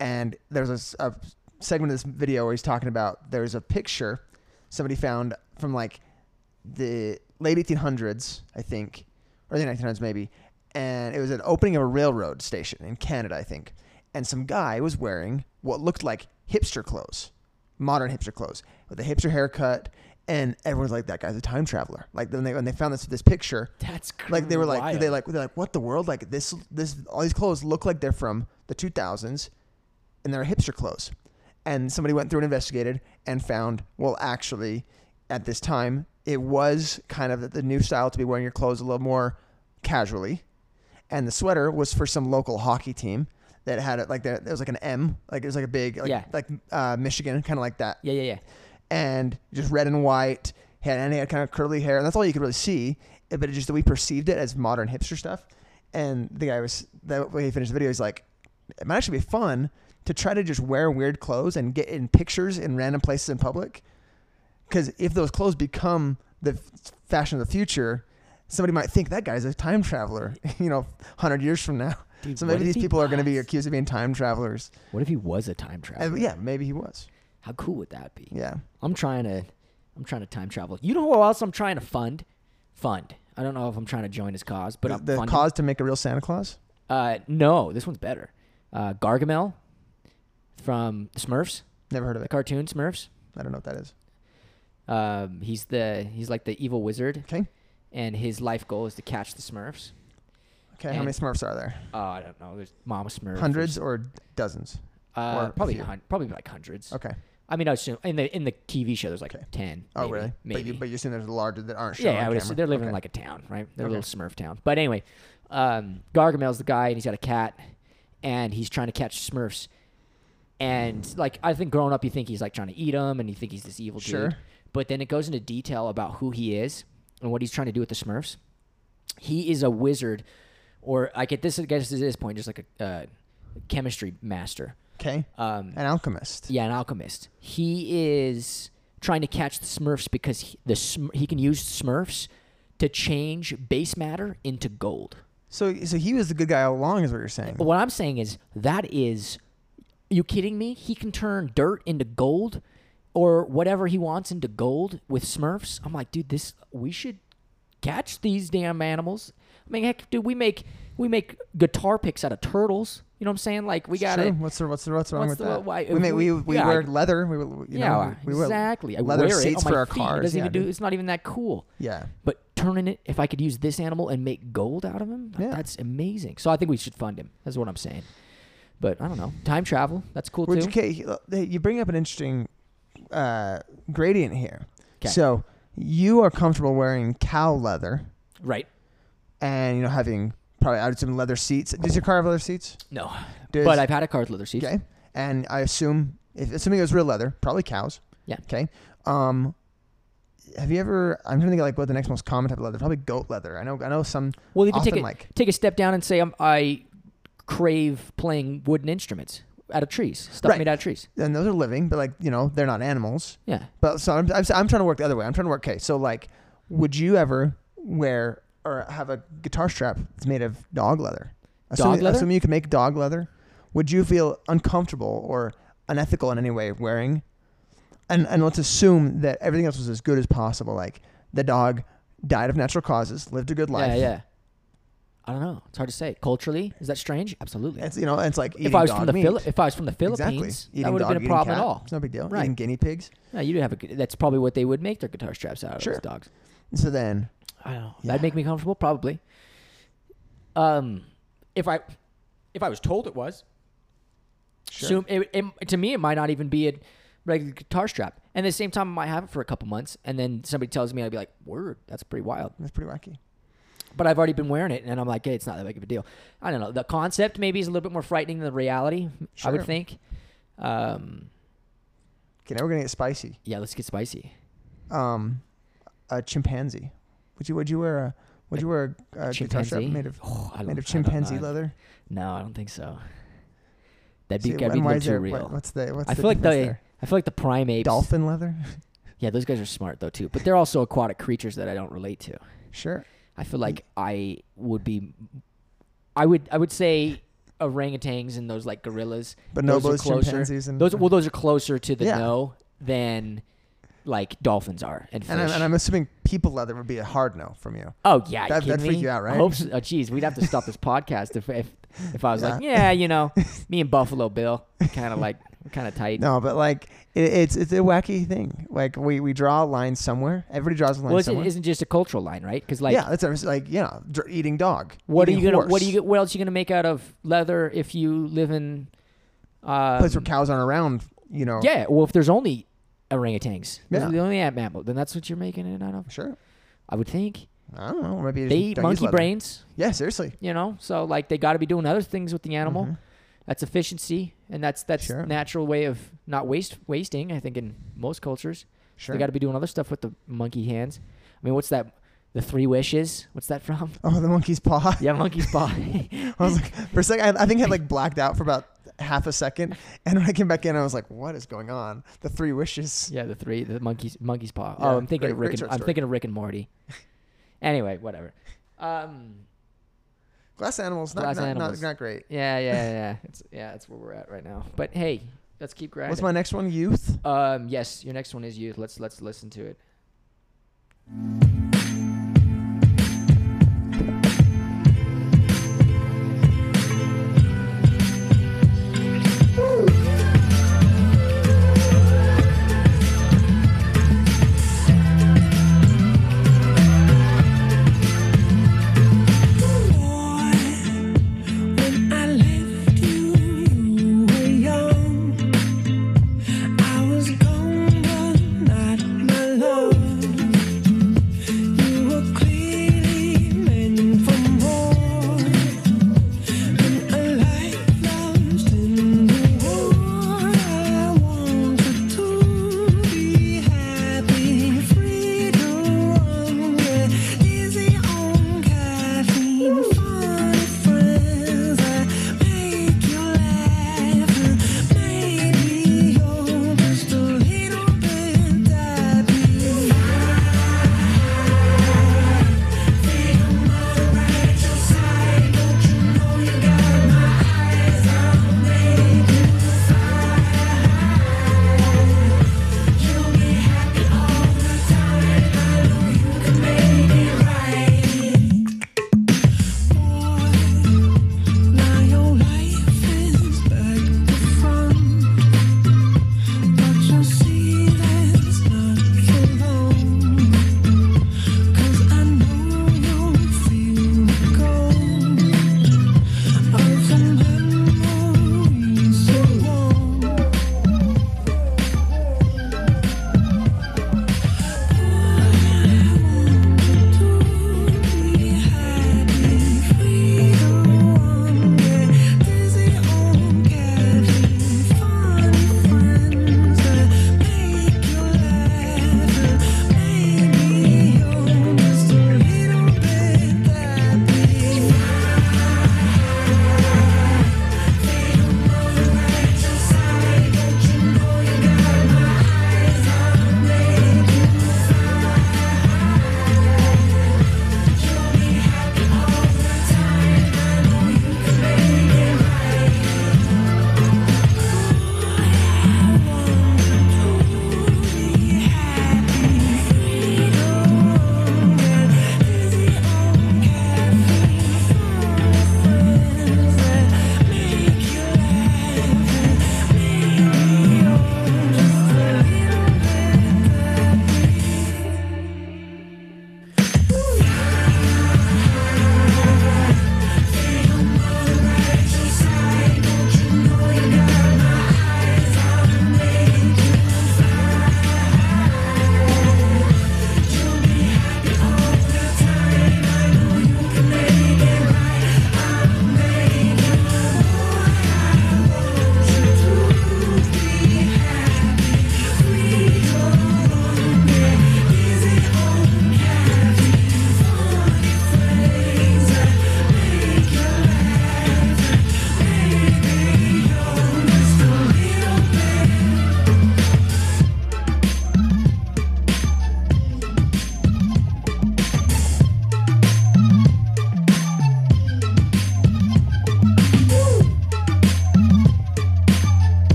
S1: And there's a segment of this video where he's talking about there's a picture somebody found from like the late 1800s, I think, or the 1900s maybe, and it was an opening of a railroad station in Canada, I think, and some guy was wearing what looked like hipster clothes, modern hipster clothes, with a hipster haircut, and everyone's like, "That guy's a time traveler." Like when they when they found this this picture,
S2: That's
S1: like they were like they like they're like what the world? Like this this all these clothes look like they're from the 2000s and they're hipster clothes and somebody went through and investigated and found well actually at this time it was kind of the- new style to be wearing your clothes a little more casually and the sweater was for some local hockey team that had it like it was like an M like it was like a big like
S2: Yeah.
S1: like uh, Michigan kind of like that
S2: Yeah, yeah, yeah.
S1: and just red and white. Had and he had kind of curly hair, and that's all you could really see. eh, But it just that we perceived it as modern hipster stuff. And the guy was that way he finished the video. He's like, it might actually be fun to try to just wear weird clothes and get in pictures in random places in public. Because if those clothes become the f- fashion of the future, somebody might think that guy's a time traveler. You know, hundred years from now.
S2: Dude,
S1: so maybe these
S2: he
S1: people are going to be accused of being time travelers.
S2: What if he was a time traveler?
S1: And yeah, maybe he was.
S2: How cool would that be?
S1: Yeah.
S2: I'm trying to, I'm trying to time travel. You know who else I'm trying to fund? Fund. I don't know if I'm trying to join his cause, but
S1: the
S2: I'm
S1: the
S2: funding.
S1: cause to make a real Santa Claus.
S2: Uh, no, this one's better. Uh, Gargamel from the Smurfs,
S1: Never heard of
S2: the
S1: it.
S2: cartoon Smurfs.
S1: I don't know what that is.
S2: Um, he's the he's like the evil wizard,
S1: Okay.
S2: and his life goal is to catch the Smurfs.
S1: Okay, how many Smurfs are there?
S2: Oh, I don't know. There's Mama Smurf.
S1: Hundreds or dozens?
S2: Uh,
S1: or a
S2: probably
S1: few?
S2: hun- probably like hundreds.
S1: Okay.
S2: I mean, I assume in the in the TV show there's like
S1: Okay.
S2: ten.
S1: Oh,
S2: maybe,
S1: really?
S2: Maybe.
S1: But you, but you assume there's larger that aren't shown
S2: yeah,
S1: on
S2: I would
S1: camera.
S2: assume they're living in
S1: Okay.
S2: like a town, right? They're
S1: Okay.
S2: a little Smurf town. But anyway, um, Gargamel's the guy, and he's got a cat, and he's trying to catch Smurfs. And like, I think growing up, you think he's like trying to eat him, and you think he's this evil
S1: Sure.
S2: dude. But then it goes into detail about who he is and what he's trying to do with the Smurfs. He is a wizard, or like at this, I guess at this point, just like a uh, chemistry master.
S1: Okay.
S2: Um,
S1: An alchemist.
S2: yeah, an alchemist. He is trying to catch the Smurfs because he, the he can use Smurfs to change base matter into gold.
S1: So so he was the good guy all along, is what you're saying.
S2: But what I'm saying is that is, you kidding me? He can turn dirt into gold, or whatever he wants into gold with Smurfs. I'm like, dude, this we should catch these damn animals. I mean, heck, dude, we make we make guitar picks out of turtles. You know what I'm saying? Like we got it.
S1: What's the what's the what's wrong
S2: What's
S1: with
S2: the-
S1: that?
S2: why-
S1: we we
S2: we-
S1: we
S2: yeah,
S1: wear leather. We, you
S2: yeah,
S1: know, we, we wear
S2: exactly. I wear
S1: seats
S2: it on
S1: for our
S2: feet.
S1: cars.
S2: It doesn't
S1: yeah,
S2: even do. It's not even that cool.
S1: yeah.
S2: But turning it, if I could use this animal and make gold out of him,
S1: Yeah.
S2: that's amazing. So I think we should fund him. That's what I'm saying. But I don't know. Time travel, that's cool
S1: Would
S2: too.
S1: okay, you bring up an interesting uh, gradient here.
S2: 'Kay.
S1: So you are comfortable wearing cow leather
S2: right?
S1: and you know having probably added some leather seats. Does your car have leather seats?
S2: No,
S1: Does,
S2: but I've had a car with leather seats.
S1: Okay. And I assume if assuming it was real leather, probably cows.
S2: Yeah.
S1: Okay. Um have you ever I'm trying to think of like what the next most common type of leather, probably goat leather. I know I know some
S2: Well, even
S1: often
S2: take a,
S1: like
S2: take a step down and say um, I crave playing wooden instruments out of trees, stuff
S1: Right.
S2: made out of trees.
S1: and those are living, but like, you know, they're not animals.
S2: Yeah.
S1: But so I'm, I'm, I'm trying to work the other way. I'm trying to work okay. So like would you ever wear or have a guitar strap that's made of dog leather? Assuming,
S2: leather?
S1: Assuming you can make dog leather, would you feel uncomfortable or unethical in any way wearing? And and let's assume that everything else was as good as possible. Like the dog died of natural causes, lived a good life.
S2: Yeah, yeah. I don't know. It's hard to say. Culturally, is that strange? Absolutely.
S1: It's you know, it's like
S2: if I was from the. Phili- if I was from the. Philippines,
S1: Eating
S2: that would have been a problem
S1: cat,
S2: at all.
S1: It's no big deal.
S2: Right.
S1: Eating guinea pigs.
S2: Yeah, you do have a. That's probably what they would make their guitar straps out of.
S1: Sure.
S2: dogs.
S1: So then,
S2: I don't know.
S1: Yeah.
S2: That'd make me comfortable, probably. Um, if I, if I was told it was,
S1: Sure.
S2: It, it, to me, it might not even be a regular guitar strap. And at the same time, I might have it for a couple months, and then somebody tells me, I'd be like, "Word, that's pretty wild."
S1: That's pretty wacky.
S2: But I've already been wearing it, and I'm like, "Hey, it's not that big of a deal." I don't know. The concept maybe is a little bit more frightening than the reality. I would think. Um,
S1: Okay, now we're gonna get spicy.
S2: yeah, let's get spicy.
S1: Um, a chimpanzee. Would you would you wear a would you wear a, a guitar strap
S2: Chimpanzee?
S1: made of
S2: Oh,
S1: made of chimpanzee leather?
S2: No, I don't think so. That'd be,
S1: See,
S2: that'd be
S1: and why is
S2: too
S1: there-
S2: real.
S1: what- what's the what's
S2: I
S1: the
S2: feel like the
S1: there?
S2: I feel like the primates.
S1: dolphin leather.
S2: Yeah, those guys are smart though too, but they're also aquatic creatures that I don't relate to.
S1: sure.
S2: I feel like mm. I would be, I would I would say orangutans and those like gorillas. those are closer.
S1: chimpanzees, and
S2: Those well, those are closer to the
S1: Yeah.
S2: no than like dolphins are and fish.
S1: and I'm, and I'm assuming people leather would be a hard no from you.
S2: oh yeah,
S1: That-
S2: you
S1: that'd
S2: kidding
S1: freak
S2: me?
S1: you out, right?
S2: I hope so. Oh, geez, we'd have to stop this podcast if if if I was like, yeah, you know, me and Buffalo Bill, kind of like kind of tight.
S1: No, but like it, it's it's a wacky thing. Like we, we draw a line somewhere. Everybody draws a line
S2: well, it's,
S1: somewhere.
S2: it isn't just a cultural line, right? Because like,
S1: yeah, that's like you know, dr- eating dog.
S2: what are you gonna
S1: horse.
S2: what are you what else are you gonna make out of leather if you live in? Um,
S1: place where cows aren't around? You know.
S2: Yeah, well, if there's only orangutans,
S1: Yeah.
S2: the only mammal, then that's what you're making it out of.
S1: Sure.
S2: I would think
S1: I don't know. Maybe
S2: they eat monkey brains,
S1: Yeah, seriously.
S2: you know. So like they got to be doing other things with the animal.
S1: Mhm.
S2: That's efficiency, and that's that's
S1: Sure.
S2: natural way of not waste wasting. I think in most cultures,
S1: Sure.
S2: they got to be doing other stuff with the monkey hands. I mean, what's that? The three wishes. What's that from?
S1: oh, the monkey's paw.
S2: Yeah, monkey's paw.
S1: I was like, for a second, I, I think I had like blacked out for about half a second, and when I came back in, I was like, "What is going on?" The three wishes.
S2: yeah, the three. The monkey's monkey's paw.
S1: Yeah,
S2: oh, I'm thinking
S1: great-
S2: of Rick. And, I'm
S1: story.
S2: thinking of Rick and Morty. anyway, whatever. Um,
S1: Glass animals, not
S2: Glass
S1: not,
S2: animals.
S1: not not great.
S2: Yeah, yeah, yeah. It's yeah, that's where we're at right now. But hey, let's keep grinding.
S1: What's my next one? Youth.
S2: um? Yes, your next one is youth. Let's let's listen to it.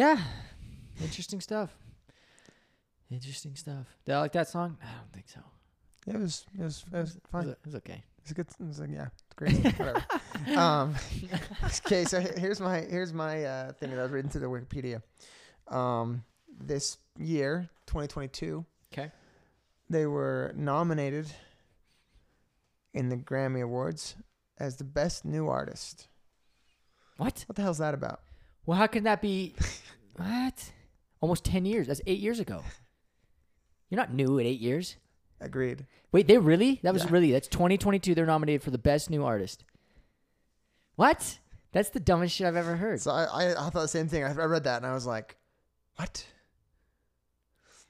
S2: Yeah. Interesting stuff. Interesting stuff. Did I like that song? I don't think so.
S1: It was it was, it was
S2: It
S1: fine.
S2: was, it was okay.
S1: It's a good. It's like, yeah, it's great. Whatever. um, okay, so here's my here's my uh, thing that I was reading through the Wikipedia. Um, this year, 2022,
S2: Okay.
S1: they were nominated in the Grammy Awards as the best new artist.
S2: What?
S1: What the hell's that about?
S2: Well, how can that be? what? Almost 10 years. That's eight years ago. You're not new at eight years.
S1: Agreed.
S2: Wait, they really? That was
S1: Yeah.
S2: really, that's 2022. They're nominated for the best new artist. What? That's the dumbest shit I've ever heard.
S1: So I, I, I thought the same thing. I, I read that and I was like, what?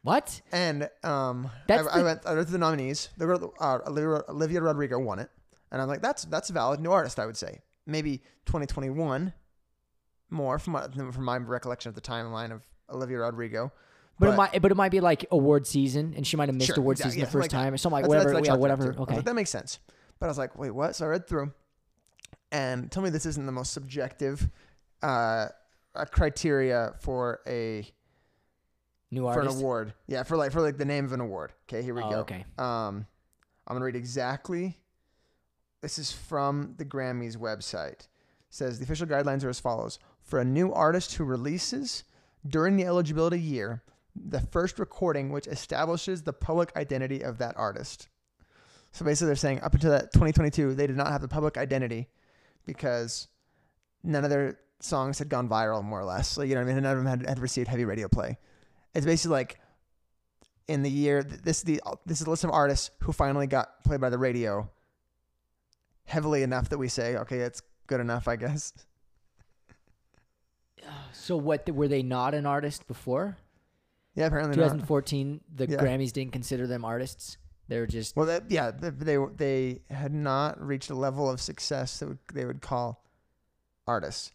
S2: What?
S1: And um,
S2: That's
S1: I, I went. I read through the nominees. They were, uh, Olivia, Olivia Rodrigo won it, and I'm like, that's that's a valid new artist. I would say maybe 2021 more from my, from my recollection of the timeline of Olivia Rodrigo.
S2: But, it might, but it might be like award season, and she might have missed
S1: Sure,
S2: award
S1: exactly,
S2: season
S1: yeah,
S2: the first
S1: like
S2: time, or something like whatever.
S1: what
S2: yeah,
S1: chalked it up
S2: whatever.
S1: to. I was
S2: Okay.
S1: like, that makes sense. But I was like, wait, what? So I read through, and tell me this isn't the most subjective uh, criteria for a
S2: New
S1: for an award. Yeah, for like for like the name of an award. Okay, here we
S2: Oh,
S1: go.
S2: okay.
S1: Um, I'm gonna read exactly. This is from the Grammys website. It says the official guidelines are as follows: for a new artist who releases during the eligibility year, the first recording which establishes the public identity of that artist. So basically, they're saying up until that 2022, they did not have the public identity because none of their songs had gone viral, more or less. So you know, what I mean, none of them had, had received heavy radio play. It's basically like in the year this is the this is a list of artists who finally got played by the radio heavily enough that we say okay it's good enough i guess
S2: So what? Were they not an artist before?
S1: yeah apparently not.
S2: 2014, the
S1: Yeah.
S2: Grammys didn't consider them artists. They were just
S1: well that, yeah they, they they had not reached a level of success that would, they would call artists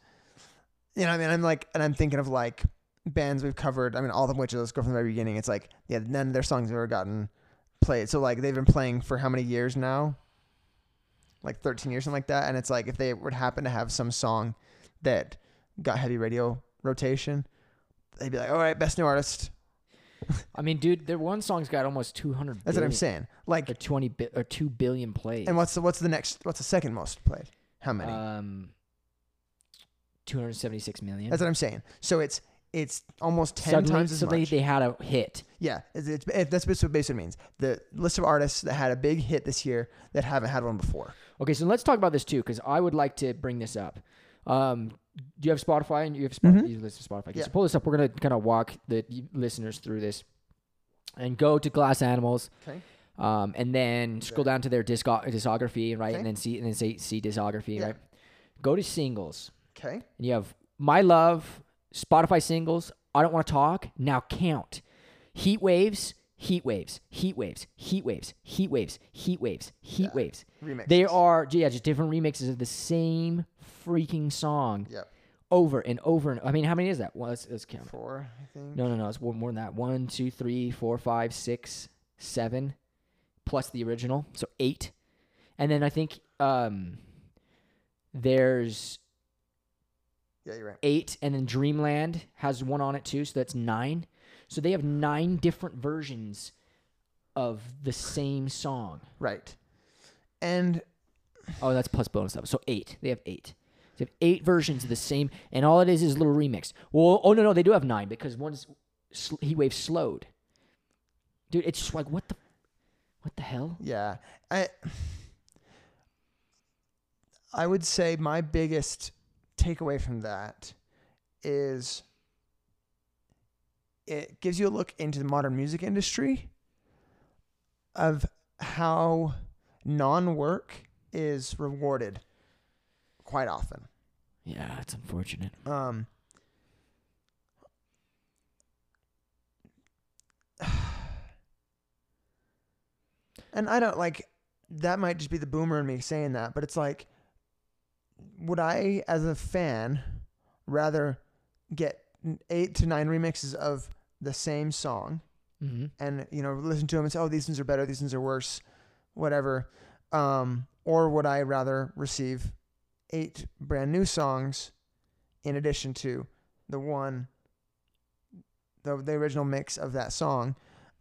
S1: you know what i mean i'm like and i'm thinking of like bands we've covered i mean all of them which let's go from the very beginning it's like yeah none of their songs have ever gotten played so like they've been playing for how many years now like 13 years something like that and it's like if they would happen to have some song that got heavy radio rotation they'd be like all right best new artist
S2: I mean, dude, their one song's got almost 200.
S1: that's what i'm
S2: billion-
S1: saying like
S2: Or 20 bi- or 2 billion plays.
S1: and what's the what's the next what's the second most played how many
S2: Um, 276 million.
S1: That's what I'm saying. So it's it's almost ten
S2: suddenly,
S1: times as
S2: suddenly
S1: much.
S2: they had a hit.
S1: yeah, it's, it's, it, that's basically what basically means. The list of artists that had a big hit this year that haven't had one before.
S2: Okay, so let's talk about this too, because I would like to bring this up. Um, do you have Spotify and you have Spotify?
S1: Mhm.
S2: You listen to Spotify. Okay,
S1: Yeah.
S2: So pull this up. We're gonna kind of walk the listeners through this, and go to Glass Animals,
S1: Okay.
S2: um, and then scroll down to their disco- discography, right,
S1: Okay.
S2: and then see and then say see discography,
S1: Yeah.
S2: right. Go to singles,
S1: Okay.
S2: and you have My Love, Spotify singles. I don't want to talk. Now count. Heat waves. Heat waves, heat waves, heat waves, heat waves, heat waves, heat
S1: Yeah.
S2: waves.
S1: Remix.
S2: They are yeah, just different remixes of the same freaking song
S1: Yep.
S2: over and over and I mean, how many is that? Well, let's, let's count.
S1: Four, I think.
S2: No, no, no. It's more, more than that. One, two, three, four, five, six, seven, plus the original, so eight. And then I think um, there's
S1: Yeah, you're right.
S2: eight, and then Dreamland has one on it too, so that's nine. So they have nine different versions of the same song.
S1: Right. And
S2: Oh, that's plus bonus stuff. So eight. They have eight. They have eight versions of the same, and all it is is a little remix. Well, oh no, no, they do have nine because one's sl- Heat Wave slowed. Dude, it's just like what the, what the hell?
S1: yeah, I I would say my biggest takeaway from that is it gives you a look into the modern music industry of how non-work is rewarded quite often.
S2: Yeah, it's unfortunate.
S1: Um, and I don't like that might just be the boomer in me saying that, but it's like, would I, as a fan, rather get eight to nine remixes of the same song
S2: Mm-hmm.
S1: and you know listen to them and say, oh, these ones are better, these ones are worse, whatever, um, or would I rather receive eight brand new songs in addition to the one the the original mix of that song.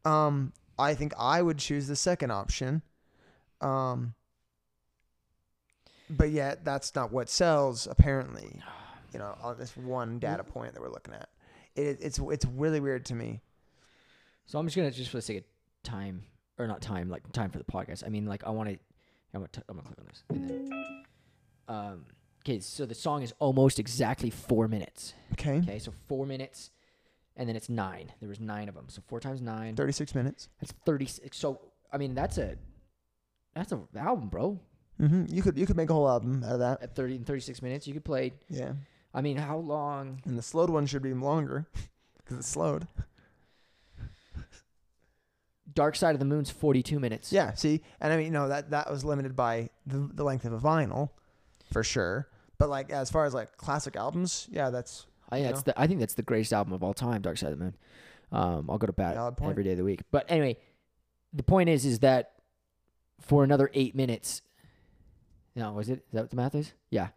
S1: Um, I think I would choose the second option. Um, but yet that's not what sells apparently. You know, on this one data point that we're looking at, it, it's it's really weird to me.
S2: So I'm just gonna just for the sake of time or not time, like time for the podcast. I mean, like I want to. I'm gonna, t- I'm gonna click on this. And then, um. Okay, so the song is almost exactly four minutes.
S1: Okay,
S2: Okay, so four minutes, and then it's nine. There was nine of them. So four times nine.
S1: thirty six minutes.
S2: That's thirty six. So I mean, that's a that's a album, bro.
S1: Mm-hmm. You could you could make a whole album out of that.
S2: At thirty and thirty six minutes, you could play.
S1: Yeah,
S2: I mean, how long?
S1: and the slowed one should be longer because it's slowed.
S2: Dark Side of the Moon's forty two minutes.
S1: Yeah, see, and I mean, you know that that was limited by the, the length of a vinyl, for sure. But like as far as like classic albums, yeah, that's
S2: I, that's the, I think that's the greatest album of all time, Dark Side of the Moon. Um, I'll go to bat every day of the week. But anyway, the point is, is that for another eight minutes, no, was it? Is that what the math is? Yeah.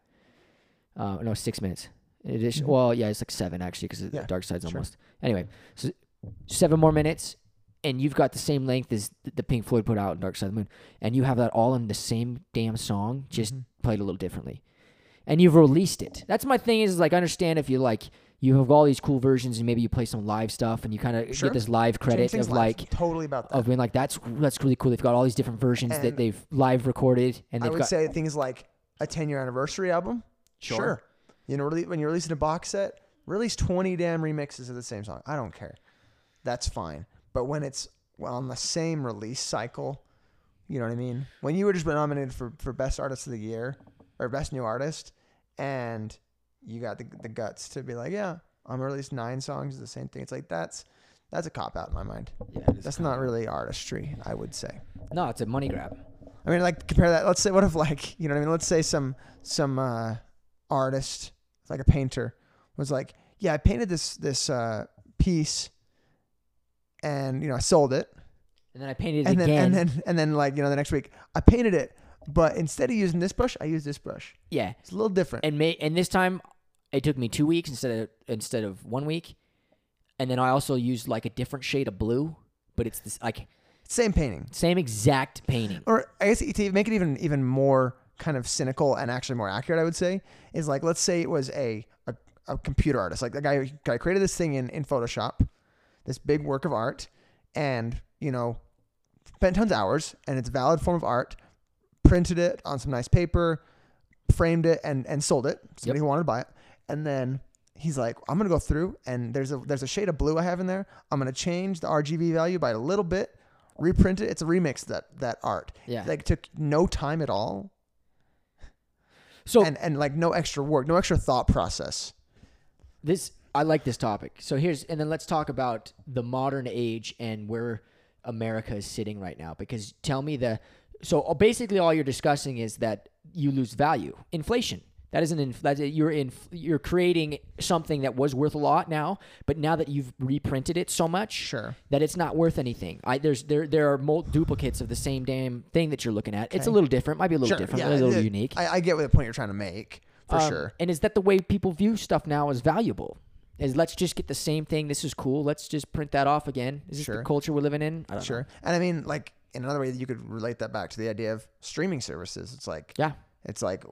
S2: Uh, no, six minutes. In addition,
S1: Mhm.
S2: well, yeah, it's like seven actually because
S1: Yeah,
S2: Dark Side's
S1: sure.
S2: almost. Anyway, so seven more minutes, and you've got the same length as the Pink Floyd put out in Dark Side of the Moon, and you have that all in the same damn song, just
S1: Mhm.
S2: played a little differently, and you've released it. That's my thing is like I understand if you like you have all these cool versions and maybe you play some live stuff and you kind of
S1: Sure.
S2: get this live credit of
S1: live.
S2: like
S1: totally about that.
S2: of being like that's that's really cool. They've got all these different versions that they've live recorded and
S1: I would
S2: got
S1: say things like a 10 year anniversary album.
S2: Sure.
S1: You know, when you're releasing a box set, release 20 damn remixes of the same song. I don't care. That's fine. But when it's on the same release cycle, you know what I mean? When you were just nominated for, for Best Artist of the Year or Best New Artist, and you got the, the guts to be like, yeah, I'm gonna release nine songs of the same thing. It's like that's that's a cop out in my mind.
S2: yeah,
S1: That's not really artistry, I would say.
S2: no, it's a money grab.
S1: I mean, like compare that. Let's say, what if like you know what I mean? Let's say some some uh, artist, like a painter, was like, yeah, I painted this this uh, piece, and you know I sold it,
S2: And then I painted it
S1: and then
S2: again.
S1: and then and then like you know the next week I painted it, but instead of using this brush, I used this brush.
S2: yeah,
S1: It's a little different.
S2: and may and this time it took me two weeks instead of instead of one week, and then I also used like a different shade of blue, but it's this like
S1: Same painting,
S2: same exact painting.
S1: or I guess to make it even even more kind of cynical and actually more accurate, I would say is like let's say it was a a, a computer artist, like the guy guy created this thing in in Photoshop, this big work of art, and you know spent tons of hours, and it's a valid form of art, printed it on some nice paper, framed it, and and sold it. Somebody
S2: Yep.
S1: who wanted to buy it, and then. He's like, I'm gonna go through and there's a there's a shade of blue I have in there. I'm gonna change the RGB value by a little bit, reprint it. It's a remix that that art.
S2: Yeah.
S1: Like took no time at all
S2: So
S1: and and like no extra work, no extra thought process.
S2: this I like this topic. So here's and then let's talk about the modern age and where America is sitting right now. Because tell me the so basically all you're discussing is that you lose value, inflation. That isn't inf- that you're in you're creating something that was worth a lot now, but now that you've reprinted it so much,
S1: Sure.
S2: that it's not worth anything. I there's there there are mul- duplicates of the same damn thing that you're looking at. It's a little different, might be a little
S1: Sure.
S2: different,
S1: yeah,
S2: a little
S1: it-
S2: unique.
S1: I, I get what the point you're trying to make for
S2: Um,
S1: sure.
S2: And is that the way people view stuff now as valuable? Is let's just get the same thing. This is cool. Let's just print that off again. Is this
S1: Sure.
S2: the culture we're living in? I don't
S1: Sure. And I mean, like in another way that you could relate that back to the idea of streaming services. It's like.
S2: Yeah.
S1: It's like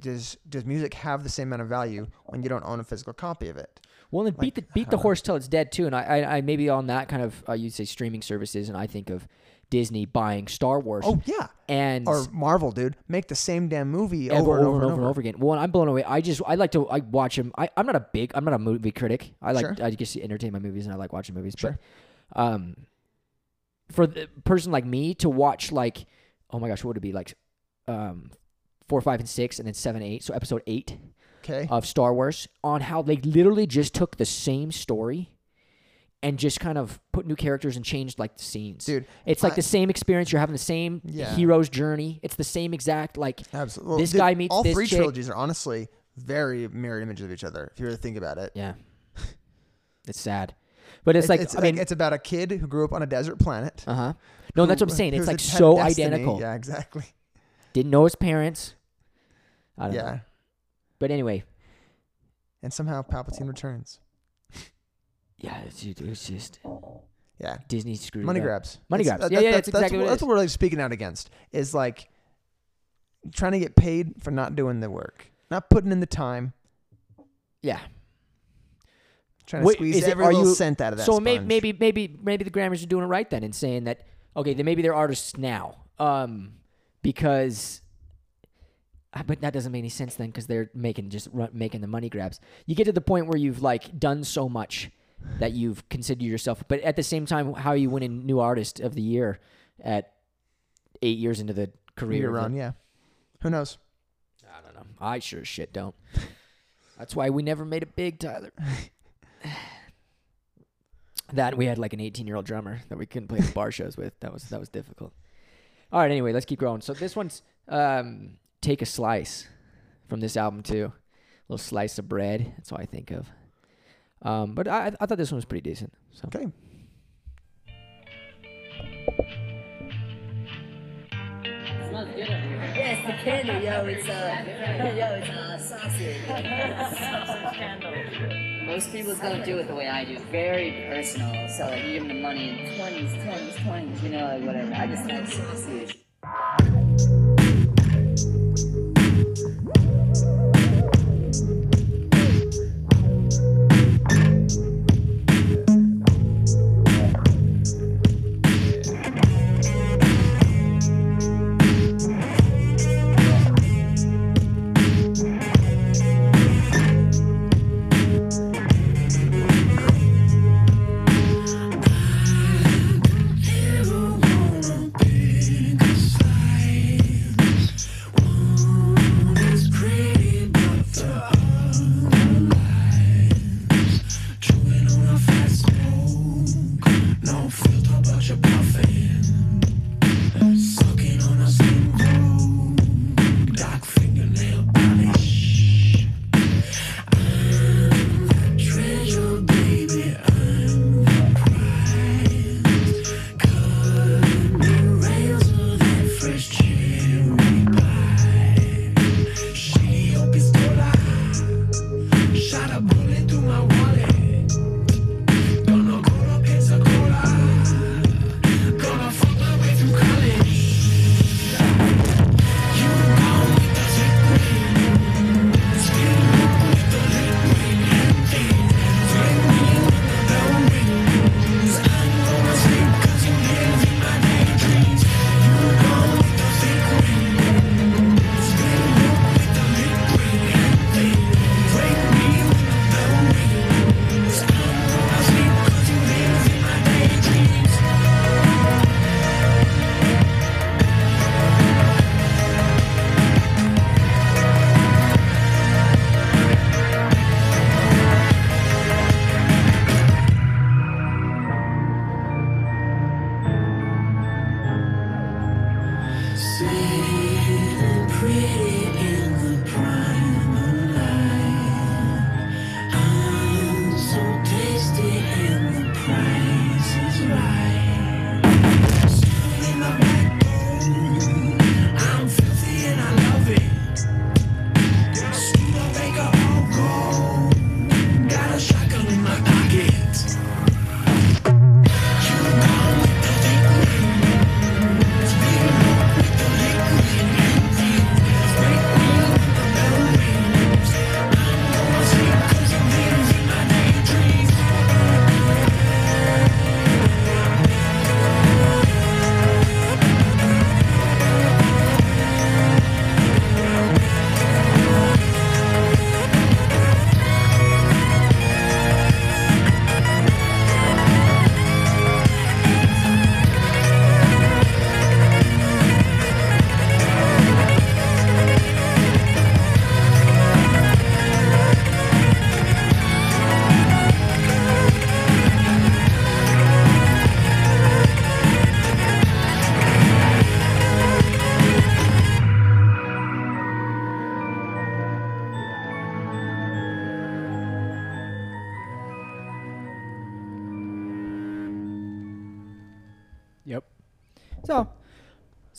S1: does does music have the same amount of value when you don't own a physical copy of it?
S2: Well, then beat the beat the horse till it's dead too. And I, I, I maybe on that kind of uh, you'd say streaming services, and I think of Disney buying Star Wars
S1: Oh yeah.
S2: and
S1: Or Marvel, dude, make the same damn movie
S2: over,
S1: over, and over and over.
S2: and over again. Well, I'm blown away. I just I like to I watch them. I, I'm not a big I'm not a movie critic. I like
S1: Sure.
S2: I just entertain my movies and I like watching movies.
S1: Sure.
S2: But um, for the person like me to watch like oh my gosh, what would it be like um four, five, and six, and then seven, eight. So episode eight
S1: Okay.
S2: of Star Wars on how they literally just took the same story. And just kind of put new characters and changed like the scenes.
S1: Dude,
S2: it's like
S1: I-
S2: the same experience. You're having the same
S1: Yeah.
S2: hero's journey. It's the same exact like
S1: Absolutely.
S2: This guy meets
S1: all
S2: this
S1: three
S2: chick.
S1: trilogies are honestly very mirror images of each other. If you really think about it,
S2: Yeah. it's sad. But it's, like
S1: it's
S2: I mean
S1: it's about a kid who grew up on a desert planet.
S2: uh-huh. No, that's what I'm saying. It's like so identical.
S1: Yeah, exactly.
S2: Didn't know his parents. I don't
S1: Yeah.
S2: know. But anyway,
S1: And somehow Palpatine returns.
S2: yeah, it's, it's just
S1: Yeah,
S2: Disney screwed
S1: money
S2: up.
S1: grabs.
S2: Money
S1: That's-
S2: grabs.
S1: that-
S2: Yeah, yeah,
S1: that-
S2: that's exactly what
S1: that's what we're like speaking out against. Is like trying to get paid for not doing the work, not putting in the time,
S2: Yeah.
S1: trying to
S2: Wait,
S1: squeeze
S2: it-
S1: every little
S2: you-
S1: cent out of that.
S2: So maybe maybe maybe maybe the Grammys are doing it right then in saying that okay, then maybe they're artists now. Um, because but that doesn't make any sense then because they're making just run, making the money grabs. You get to the point where you've like done so much that you've considered yourself, but at the same time, how are you winning new artist of the year at eight years into the career?
S1: Year run, yeah. Who knows?
S2: I don't know. I sure as shit don't. That's why we never made it big, Tyler. that we had like an 18 year old drummer that we couldn't play the bar shows with. That was that was difficult. All right. Anyway, let's keep going. So this one's um, take a slice from this album too. A little slice of bread. That's what I think of. Um, but I I thought this one was pretty decent. So
S1: Okay.
S3: Yes, the candy, yo. It's uh, yo, it's uh, sausage. Most people don't do it the way I do. Very personal. So like, you give them the money in twenties, tens, twenties. You know, like whatever. I just like sausage.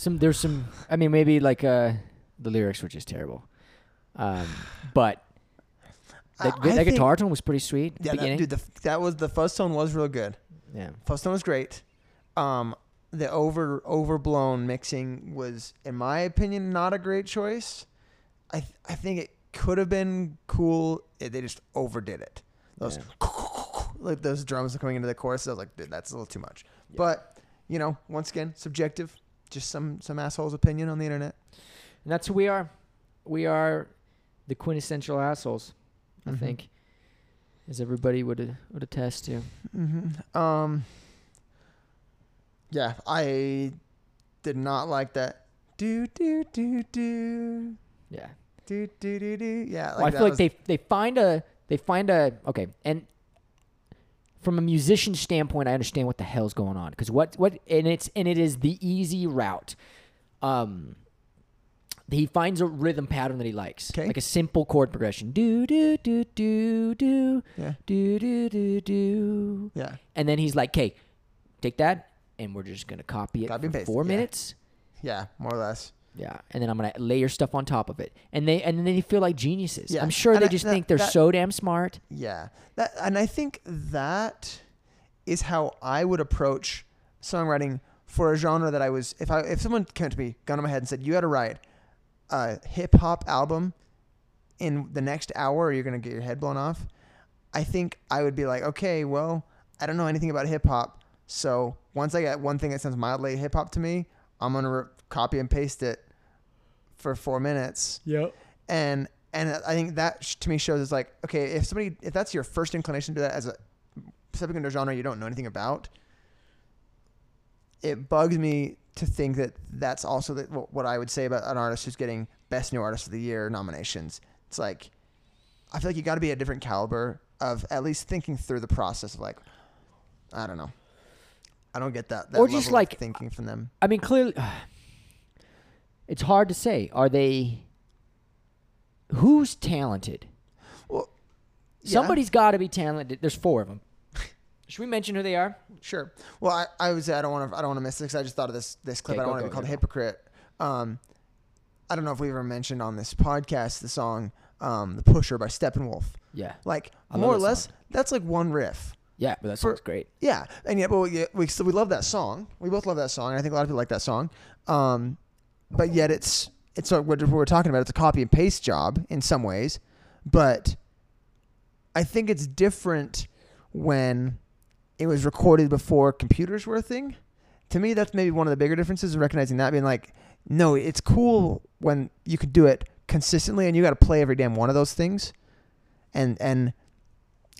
S2: Some there's some I mean maybe like uh the lyrics were just terrible. Um but That,
S1: I
S2: that
S1: think-
S2: guitar tone was pretty sweet. at the
S1: Yeah, that,
S2: beginning.
S1: dude, the, that was the fuzz tone was real good.
S2: yeah.
S1: Fuzz tone was great. Um, the over overblown mixing was, in my opinion, not a great choice. I th- I think it could have been cool. If they just overdid it. Those like those drums coming into the chorus. I was like, dude, that's a little too much. But you know, once again, subjective. Just some some asshole's opinion on the internet.
S2: And that's who we are. We are the quintessential assholes. I
S1: Mhm.
S2: think, as everybody would would attest to.
S1: Mm-hmm. Um. Yeah, I did not like that. Do do do do
S2: Yeah.
S1: do do do do. Yeah, like
S2: Well, I feel like they they find a they find a okay and from a musician standpoint, I understand what the hell's going on because what what and it's and it is the easy route. Um, he finds a rhythm pattern that he likes,
S1: 'Kay.
S2: like a simple chord progression, do do do do do
S1: Yeah.
S2: do do do do,
S1: Yeah,
S2: and then he's like, "Okay, take that, and we're just gonna copy it
S1: Copy
S2: for
S1: paste
S2: four
S1: yeah.
S2: minutes."
S1: yeah, more or less.
S2: Yeah, and then I'm gonna layer stuff on top of it, and they and then they feel like geniuses.
S1: Yeah,
S2: I'm sure
S1: and
S2: they
S1: I-
S2: just
S1: that-
S2: think they're
S1: that-
S2: so damn smart.
S1: Yeah, that and I think that is how I would approach songwriting for a genre that I was. If I if someone came to me, gun on my head, and said you got to write a hip hop album in the next hour, or you're gonna get your head blown off. I think I would be like, okay, well, I don't know anything about hip hop, so once I get one thing that sounds mildly hip hop to me, I'm gonna re- copy and paste it for four minutes
S2: Yep.
S1: and and I think that to me shows it's like okay if somebody if that's your first inclination to do that as a stepping into a genre you don't know anything about, it bugs me to think that that's also the, what I would say about an artist who's getting best new artist of the year nominations. It's like I feel like you got to be a different caliber of at least thinking through the process of like I don't know. I don't get that. that
S2: Or just
S1: level of
S2: like-
S1: thinking from them.
S2: I mean, clearly, it's hard to say. Are they? Who's talented?
S1: Well, yeah.
S2: Somebody's got to be talented. There's four of them. Should we mention who they are?
S1: Sure. Well, I, I was I don't want to I don't want to miss this. I just thought of this this clip.
S2: Okay,
S1: I don't want to be called
S2: a
S1: hypocrite. Um, I don't know if we ever mentioned on this podcast the song um, "The Pusher" by Steppenwolf.
S2: Yeah.
S1: Like
S2: I
S1: more or less,
S2: song.
S1: that's like one riff.
S2: Yeah, but that
S1: For-
S2: sounds great.
S1: Yeah, and yeah, but we we, still, we love that song. We both love that song, and I think a lot of people like that song. Um, but yet, it's it's what we're talking about. It's a copy and paste job in some ways, but I think it's different when it was recorded before computers were a thing. To me, that's maybe one of the bigger differences in recognizing that being like, no, it's cool when you can do it consistently, and you got to play every damn one of those things, and and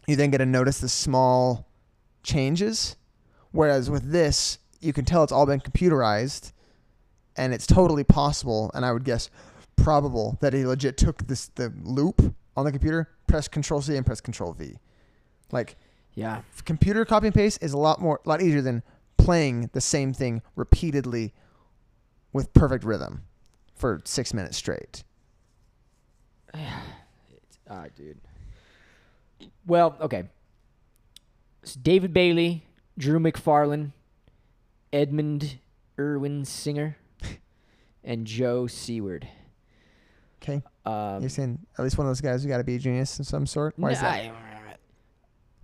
S1: you then get to notice the small changes. Whereas with this, you can tell it's all been computerized, and it's totally possible, and I would guess probable that he legit took this the loop on the computer, press Control C and press Control V. Like
S2: Yeah.
S1: computer copy and paste is a lot more, a lot easier than playing the same thing repeatedly with perfect rhythm for six minutes straight.
S2: Ah, dude. Well, okay. So David Bayley, Drew MacFarlane, Edmund Irwin Singer, and Joe Seaward.
S1: Okay,
S2: Um,
S1: you're saying at least one of those guys who got to be a genius of some sort. Why is that?
S2: I- I'm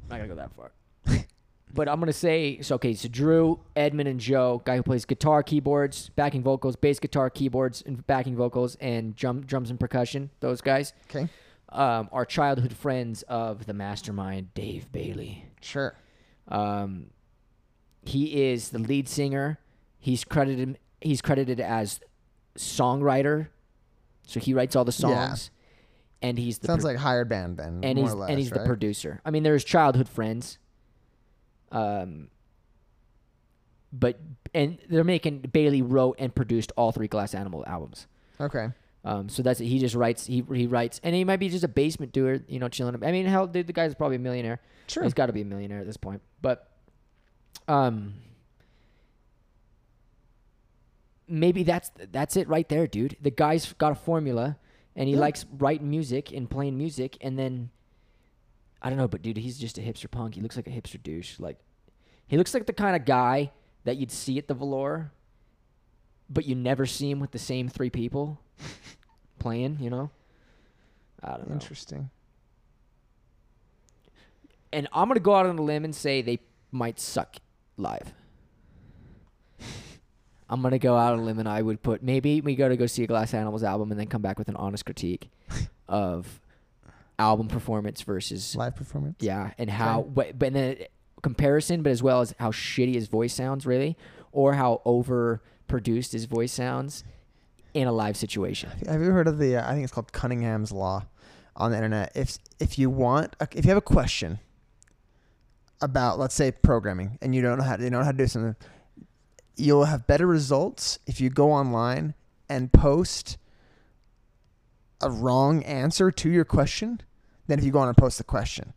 S2: not gonna go that far. but I'm gonna say so. Okay, so Drew, Edmund, and Joe, guy who plays guitar, keyboards, backing vocals, bass guitar, keyboards, and backing vocals, and drum, drums and percussion. Those guys
S1: Okay,
S2: um, are childhood friends of the mastermind Dave Bayley.
S1: sure.
S2: Um, he is the lead singer. He's credited. He's credited as songwriter, so he writes all the
S1: Yeah.
S2: songs, and he's the
S1: Sounds
S2: pro-
S1: like hired band then,
S2: and
S1: more
S2: he's
S1: or less,
S2: and he's the producer. I mean, there's childhood friends. Um, but and they're making Bayley wrote and produced all three Glass Animal albums.
S1: Okay,
S2: Um, so that's it. He just writes. He he writes, and he might be just a basement doer, you know, chilling. up. I mean, hell, dude, the guy's probably a millionaire.
S1: sure.
S2: He's got to be a millionaire at this point. But, um, maybe that's that's it right there, dude. The guy's got a formula, and he
S1: Yeah.
S2: likes writing music and playing music, and then I don't know, but dude, he's just a hipster punk. He looks like a hipster douche. Like he looks like the kind of guy that you'd see at the Valor, but you never see him with the same three people playing. You know, I don't know.
S1: Interesting.
S2: and I'm gonna go out on a limb and say they might suck live. I'm gonna go out on a limb and I would put maybe we go to go see a Glass Animals album and then come back with an honest critique of album performance versus
S1: Live performance.
S2: yeah, and how but but then comparison, but as well as how shitty his voice sounds really, or how overproduced his voice sounds in a live situation.
S1: Have you heard of the? Uh, I think it's called Cunningham's law on the internet. If if you want, if you have a question about, let's say, programming, and you don't know how to, you don't know how to do something, you'll have better results if you go online and post a wrong answer to your question than if you go on and post the question.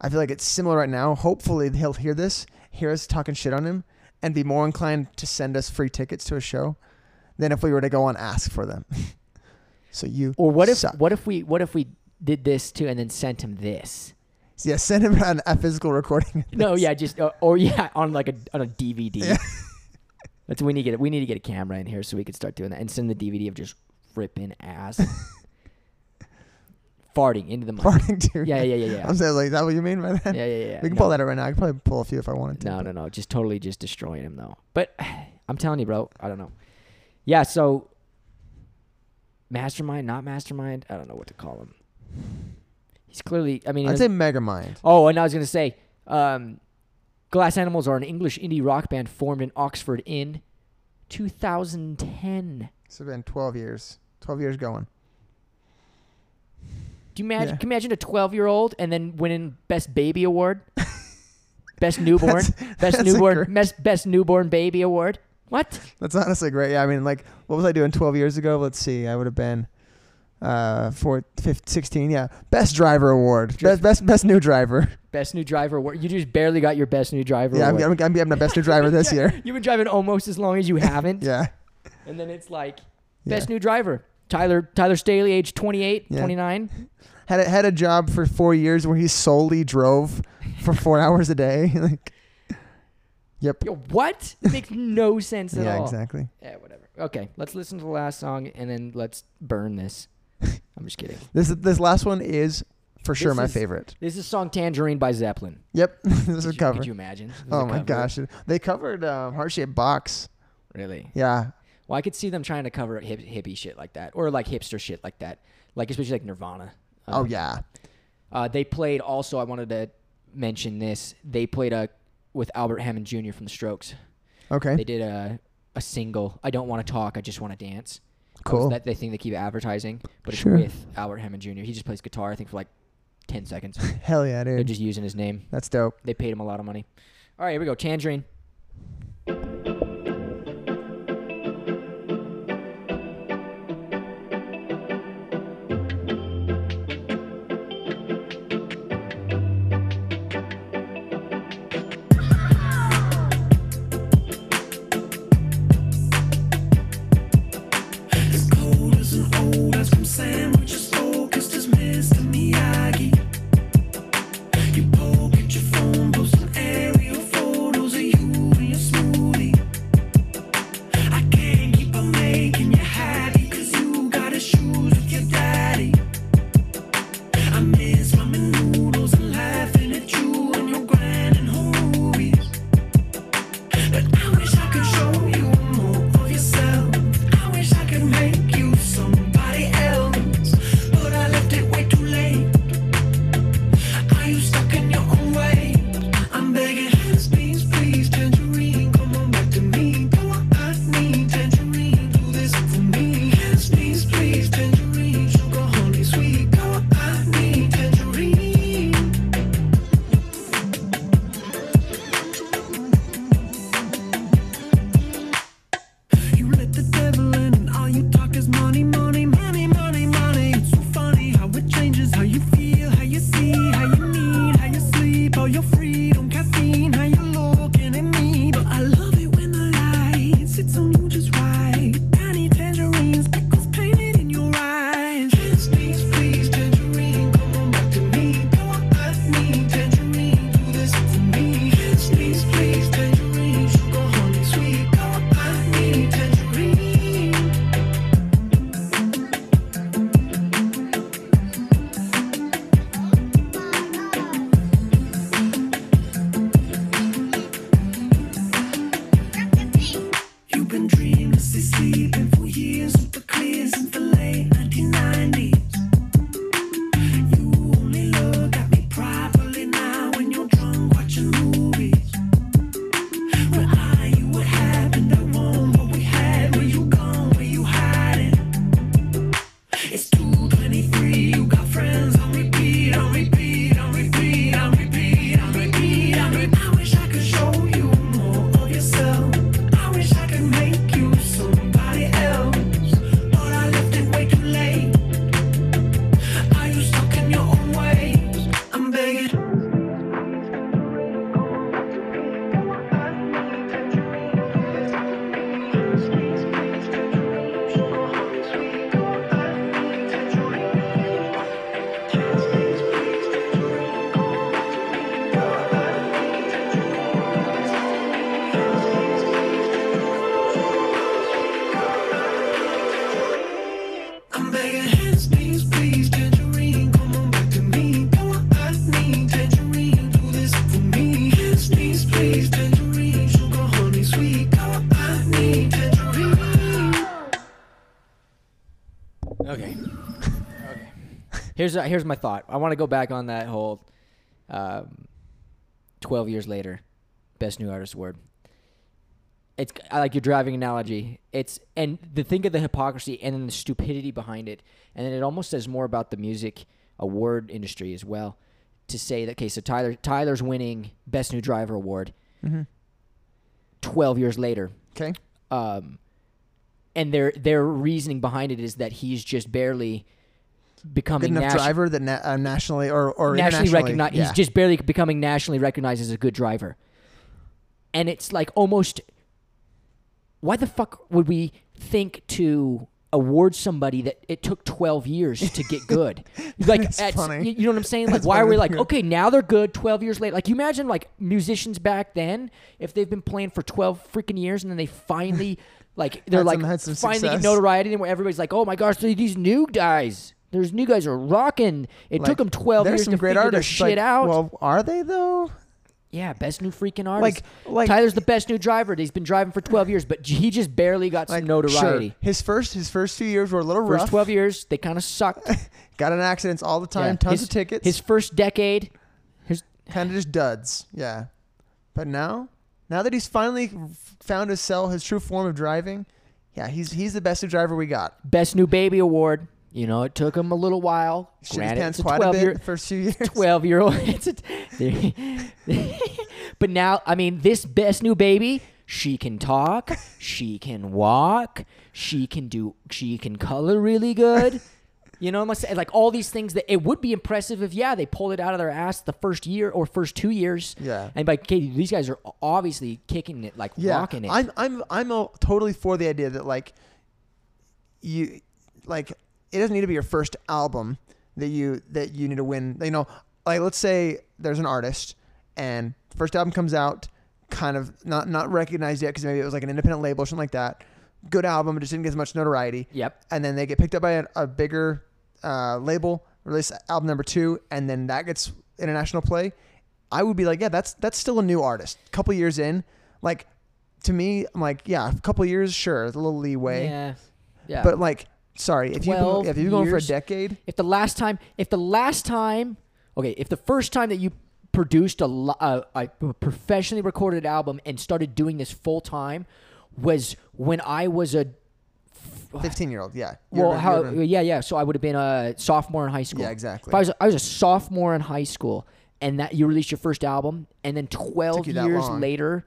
S1: I feel like it's similar right now. Hopefully, he'll hear this, hear us talking shit on him, and be more inclined to send us free tickets to a show than if we were to go and ask for them. so you
S2: Or what if
S1: suck.
S2: what if we what if we did this too and then sent him this?
S1: yeah, send him an, a physical recording.
S2: No, yeah, just uh, or yeah, on like a on a DVD.
S1: Yeah.
S2: That's we need to get we need to get a camera in here so we could start doing that and send the DVD of just ripping ass, farting into the mic.
S1: farting too.
S2: Yeah, yeah, yeah, yeah.
S1: I'm saying like, is that what you mean by that?
S2: Yeah, yeah, yeah.
S1: We can
S2: no.
S1: pull that out right now. I can probably pull a few if I wanted to.
S2: No, no, no. Just totally just destroying him though. But I'm telling you, bro. I don't know. Yeah. So mastermind, not mastermind. I don't know what to call him. He's clearly. I mean,
S1: I'd say Megamind.
S2: Oh, and I was gonna say, um, Glass Animals are an English indie rock band formed in Oxford in 2010.
S1: It's been 12 years. 12 years going.
S2: Do you imagine?
S1: Yeah.
S2: Can you imagine a 12 year old and then winning Best Baby Award, Best Newborn,
S1: That's-
S2: Best
S1: that's
S2: Newborn, best, best Newborn Baby Award? What?
S1: That's honestly great. Yeah, I mean, like, what was I doing 12 years ago? Let's see. I would have been uh, four, 15, 16. Yeah, best driver award. Best, best, best new driver.
S2: Best New Driver Award. You just barely got your Best New Driver
S1: Yeah, I'm,
S2: Award.
S1: I'm, I'm getting the best new driver this year.
S2: You've been driving almost as long as you haven't.
S1: Yeah.
S2: And then it's like
S1: Yeah.
S2: Best New Driver. Tyler Tyler Staley, age 28,
S1: Yeah.
S2: 29.
S1: Had a, had a job for four years where he solely drove for four hours a day. like, yep.
S2: Yo, what? It makes no sense at
S1: Yeah,
S2: all.
S1: exactly.
S2: Yeah, whatever. Okay, let's listen to the last song and then let's burn this. I'm just kidding.
S1: This this last one is for sure
S2: This
S1: my
S2: is-
S1: favorite.
S2: This is song Tangerine by Zeppelin.
S1: Yep, this is
S2: Could
S1: a
S2: you,
S1: cover.
S2: could you imagine?
S1: Oh my
S2: cover.
S1: gosh, they covered uh, Heart Shaped Box.
S2: Really?
S1: Yeah,
S2: Well, I could see them trying to cover hip, hippie shit like that, or like hipster shit like that, like especially like Nirvana.
S1: oh
S2: Um,
S1: yeah,
S2: Uh, they played also. I wanted to mention this. They played a with Albert Hammond Jr. from the Strokes.
S1: okay,
S2: They did a a single. I don't want to talk. I just want to dance.
S1: Cool.
S2: That they think they keep advertising, but it's
S1: Sure.
S2: with Albert Hammond Jr. He just plays guitar. I think for like ten seconds.
S1: Hell yeah, dude!
S2: They're just using his name.
S1: That's dope.
S2: They paid him a lot of money. All right, here we go. Tangerine. Here's uh, here's my thought. I want to go back on that whole um, 12 years later, best new artist award. It's I like your driving analogy. It's and the think of the hypocrisy and then the stupidity behind it, and then it almost says more about the music award industry as well. To say that, okay, so Tyler Tyler's winning best new driver award.
S1: Mm-hmm.
S2: 12 years later,
S1: Okay.
S2: um, and their their reasoning behind it is that he's just barely becoming
S1: Good enough
S2: nation-
S1: driver that na- uh, nationally or or
S2: nationally
S1: internationally-
S2: recognized.
S1: Yeah.
S2: He's just barely becoming nationally recognized as a good driver, and it's like almost. Why the fuck would we think to award somebody that it took 12 years to get good? like,
S1: That's
S2: at-
S1: funny.
S2: You, know what I'm saying? Like,
S1: That's
S2: why are we like,
S1: of.
S2: okay, now they're good 12 years later? Like, you imagine like musicians back then if they've been playing for 12 freaking years and then they finally. Like they're like
S1: some-
S2: finally
S1: success.
S2: notoriety, and where everybody's like, "Oh my gosh, these new guys, there's new guys are rocking." It took them 12 years to figure
S1: artists.
S2: their
S1: like,
S2: shit out.
S1: Well, are they though?
S2: Yeah, best new freaking artist.
S1: Like, like
S2: Tyler's the best new driver. He's been driving for 12 years, but he just barely got
S1: like
S2: some notoriety.
S1: Sure. His first his first few years were a little
S2: First
S1: rough.
S2: 12 years, they kind of sucked.
S1: Got in accidents all the time.
S2: Yeah.
S1: Tons
S2: his,
S1: of tickets.
S2: His first decade, his
S1: kind of just duds. Yeah. But now, now that he's finally found his cell, his true form of driving, yeah, he's he's the best new driver we got.
S2: best new baby award. You know, it took him a little while.
S1: Shit
S2: Granted,
S1: pants quite a
S2: 12
S1: bit
S2: year,
S1: the first few years.
S2: 12 year old. But now, I mean, this best new baby, she can talk, she can walk, she can do, she can color really good. You know, saying like all these things that it would be impressive if, yeah, they pulled it out of their ass the first year or first two years.
S1: Yeah.
S2: And like, okay, these guys are obviously kicking it, like
S1: yeah,
S2: rocking it.
S1: I'm I'm I'm a, totally for the idea that like you like it doesn't need to be your first album that you that you need to win. You know, like let's say there's an artist and first album comes out, kind of not not recognized yet because maybe it was like an independent label or something like that. Good album, it just didn't get as much notoriety.
S2: Yep.
S1: And then they get picked up by a, a bigger uh, label, release album number two, and then that gets international play. I would be like, yeah, that's that's still a new artist. couple years in, like to me, I'm like, yeah, a couple years, sure, a little leeway.
S2: Yeah. Yeah.
S1: But like, sorry, if you if you've been going for a
S2: years.
S1: decade,
S2: if the last time, if the last time, okay, if the first time that you produced a, lo- a, a professionally recorded album and started doing this full time was when I was a
S1: fifteen year old, yeah. You
S2: well,
S1: would've been-
S2: how
S1: would've been-
S2: yeah, yeah. So I would have been a sophomore in high school.
S1: Yeah, exactly.
S2: If I was, I was a sophomore in high school, and that you released your first album, and then twelve
S1: you that
S2: years
S1: long.
S2: later,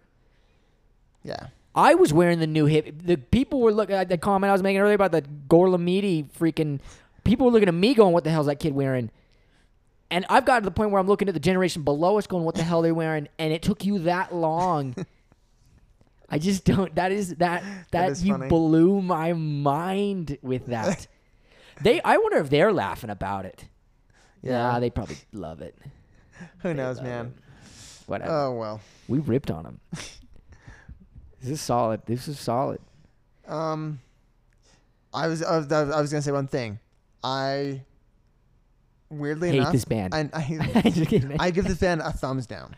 S1: yeah,
S2: I was wearing the new hip. The people were looking at uh, the comment I was making earlier about the Gorlamidi freaking. People were looking at me going, "What the hell's that kid wearing?" And I've got to the point where I'm looking at the generation below us, going, "What the hell are they're wearing?" And it took you that long. I just don't. That is that that,
S1: is
S2: you
S1: funny.
S2: blew my mind with that. they. I wonder if they're laughing about it.
S1: yeah.
S2: Nah, they probably love it.
S1: Who knows,
S2: love
S1: man?
S2: Whatever.
S1: Oh well.
S2: we ripped on them. this is solid. This is solid.
S1: Um, I was I was, I was gonna say one thing. I weirdly
S2: Hate
S1: enough,
S2: this band.
S1: I, I, I give this band a thumbs down.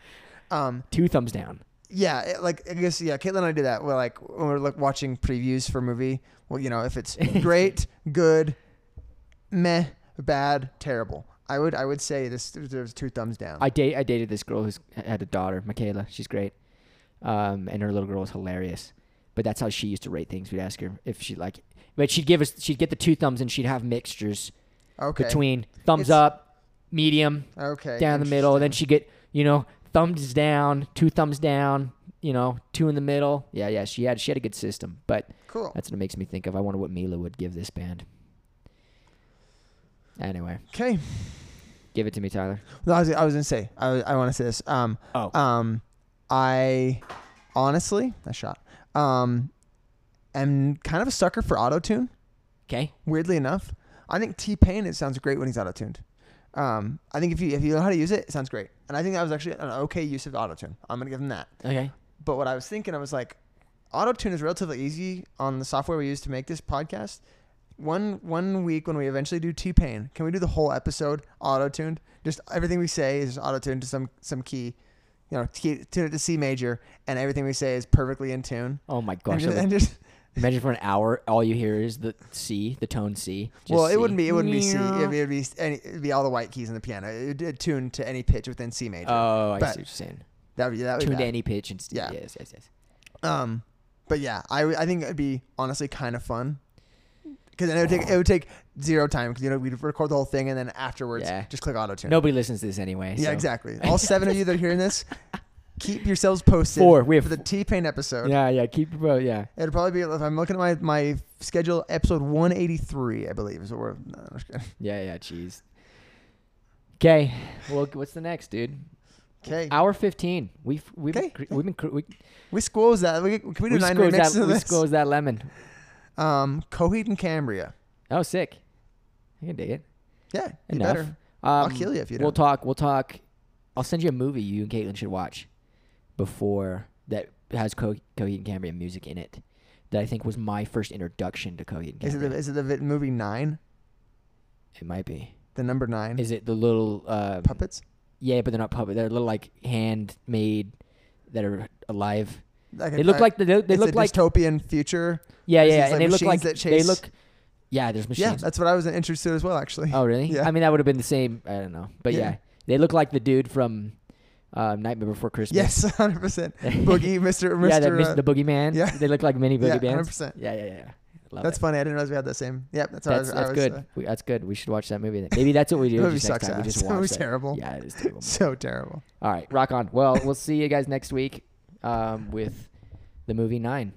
S1: Um,
S2: Two thumbs down.
S1: yeah, it- like I guess yeah, Caitlin and I do that. We're like when we're like watching previews for a movie. Well, you know, if it's great, good, meh, bad, terrible. I would I would say this there's two thumbs down.
S2: I date I dated this girl who's had a daughter, Michaela. She's great, um, and her little girl was hilarious. But that's how she used to rate things. We'd ask her if she like, but she'd give us she'd get the two thumbs and she'd have mixtures
S1: okay.
S2: between thumbs
S1: It's-
S2: up, medium,
S1: okay.
S2: down the middle. Then she'd get you know thumbs down, two thumbs down, you know two in the middle. Yeah, yeah. She had she had a good system. But
S1: cool.
S2: that's what it makes me think of. I wonder what Mila would give this band. Anyway,
S1: Okay.
S2: give it to me, Tyler.
S1: No, I was, I was gonna say I, was- I want to say this. Um,
S2: Oh.
S1: um, I honestly, I shot. Um, am kind of a sucker for auto tune.
S2: Okay.
S1: Weirdly enough, I think T Pain it sounds great when he's auto tuned. Um, I think if you if you know how to use it, it sounds great. And I think that was actually an okay use of auto tune. I'm gonna give him that.
S2: Okay.
S1: But what I was thinking, I was like, auto tune is relatively easy on the software we use to make this podcast. One one week when we eventually do T Pain, can we do the whole episode auto tuned? Just everything we say is auto tuned to some some key, you know, key, tune it to C major, and everything we say is perfectly in tune.
S2: Oh my
S1: And
S2: gosh.
S1: just, and just
S2: Imagine for an hour, all you hear is the C, the tone C. Just
S1: well, it
S2: C.
S1: wouldn't be. It wouldn't be C. It'd be, it'd be any. It'd be all the white keys in the piano. It would tune to any pitch within C major.
S2: Oh, I
S1: But
S2: see what you're saying.
S1: that would be that would be
S2: Tuned to any pitch and
S1: Yeah.
S2: yes, yes, yes.
S1: Um, but yeah, I I think it'd be honestly kind of fun. Because then it would take it would take zero time because you know we'd record the whole thing and then afterwards
S2: Yeah.
S1: just click auto tune.
S2: Nobody listens to this anyway.
S1: Yeah,
S2: so-
S1: exactly. All seven of you that are hearing this, keep yourselves posted.
S2: Four. We have
S1: for the T Pain episode.
S2: Yeah, yeah. Keep bro. Yeah.
S1: It'll probably be if I'm looking at my my schedule, episode 183, I believe is what we're. No, I'm just kidding.
S2: Yeah, yeah. Jeez. Okay. Well, what's the next, dude?
S1: Okay,
S2: Hour fifteen. We've we've
S1: Okay.
S2: been, cr- we've been cr- we,
S1: we squoze that. We, can we do
S2: we
S1: nine
S2: squoze
S1: remixes
S2: that
S1: of
S2: we
S1: this?
S2: squoze that lemon.
S1: Um, Coheed and Cambria.
S2: Oh, sick. I can dig it.
S1: Yeah, you
S2: Enough.
S1: better.
S2: Um,
S1: I'll kill you if you don't.
S2: We'll talk. We'll talk. I'll send you a movie you and Caitlin should watch before that has Co- Coheed and Cambria music in it. That I think was my first introduction to Coheed and
S1: Is it
S2: Cambria.
S1: the, is it the vi- movie Nine?
S2: it might be.
S1: The number nine
S2: Is it the little uh,
S1: puppets?
S2: Yeah, but they're not puppets. They're little like handmade that are alive.
S1: Like
S2: They
S1: a-
S2: look like the, they, they look like
S1: dystopian future.
S2: yeah, yeah, and
S1: like,
S2: they look like
S1: that
S2: they look. Yeah, there's machines.
S1: Yeah, that's what I was interested in as well, actually.
S2: oh, really?
S1: Yeah.
S2: I mean, that would have been the same. I don't know, but yeah,
S1: Yeah.
S2: they look like the dude from uh, Nightmare Before Christmas.
S1: Yes, hundred percent. Boogie, Mister, Mister.
S2: yeah, that
S1: uh,
S2: the boogeyman.
S1: yeah.
S2: they look like mini
S1: yeah,
S2: boogeyman.
S1: 100%.
S2: Yeah, yeah, yeah. Love
S1: That's
S2: it.
S1: funny. I didn't realize we had the same. Yep, that's how I
S2: That's.
S1: I was,
S2: good.
S1: uh,
S2: we, that's good. We should watch that movie then. Maybe that's what we do.
S1: That movie sucks
S2: time. We
S1: ass.
S2: just watch that.
S1: terrible.
S2: Yeah, it is terrible.
S1: so terrible.
S2: All right, rock on. Well, we'll see you guys next week um, with the movie Nine.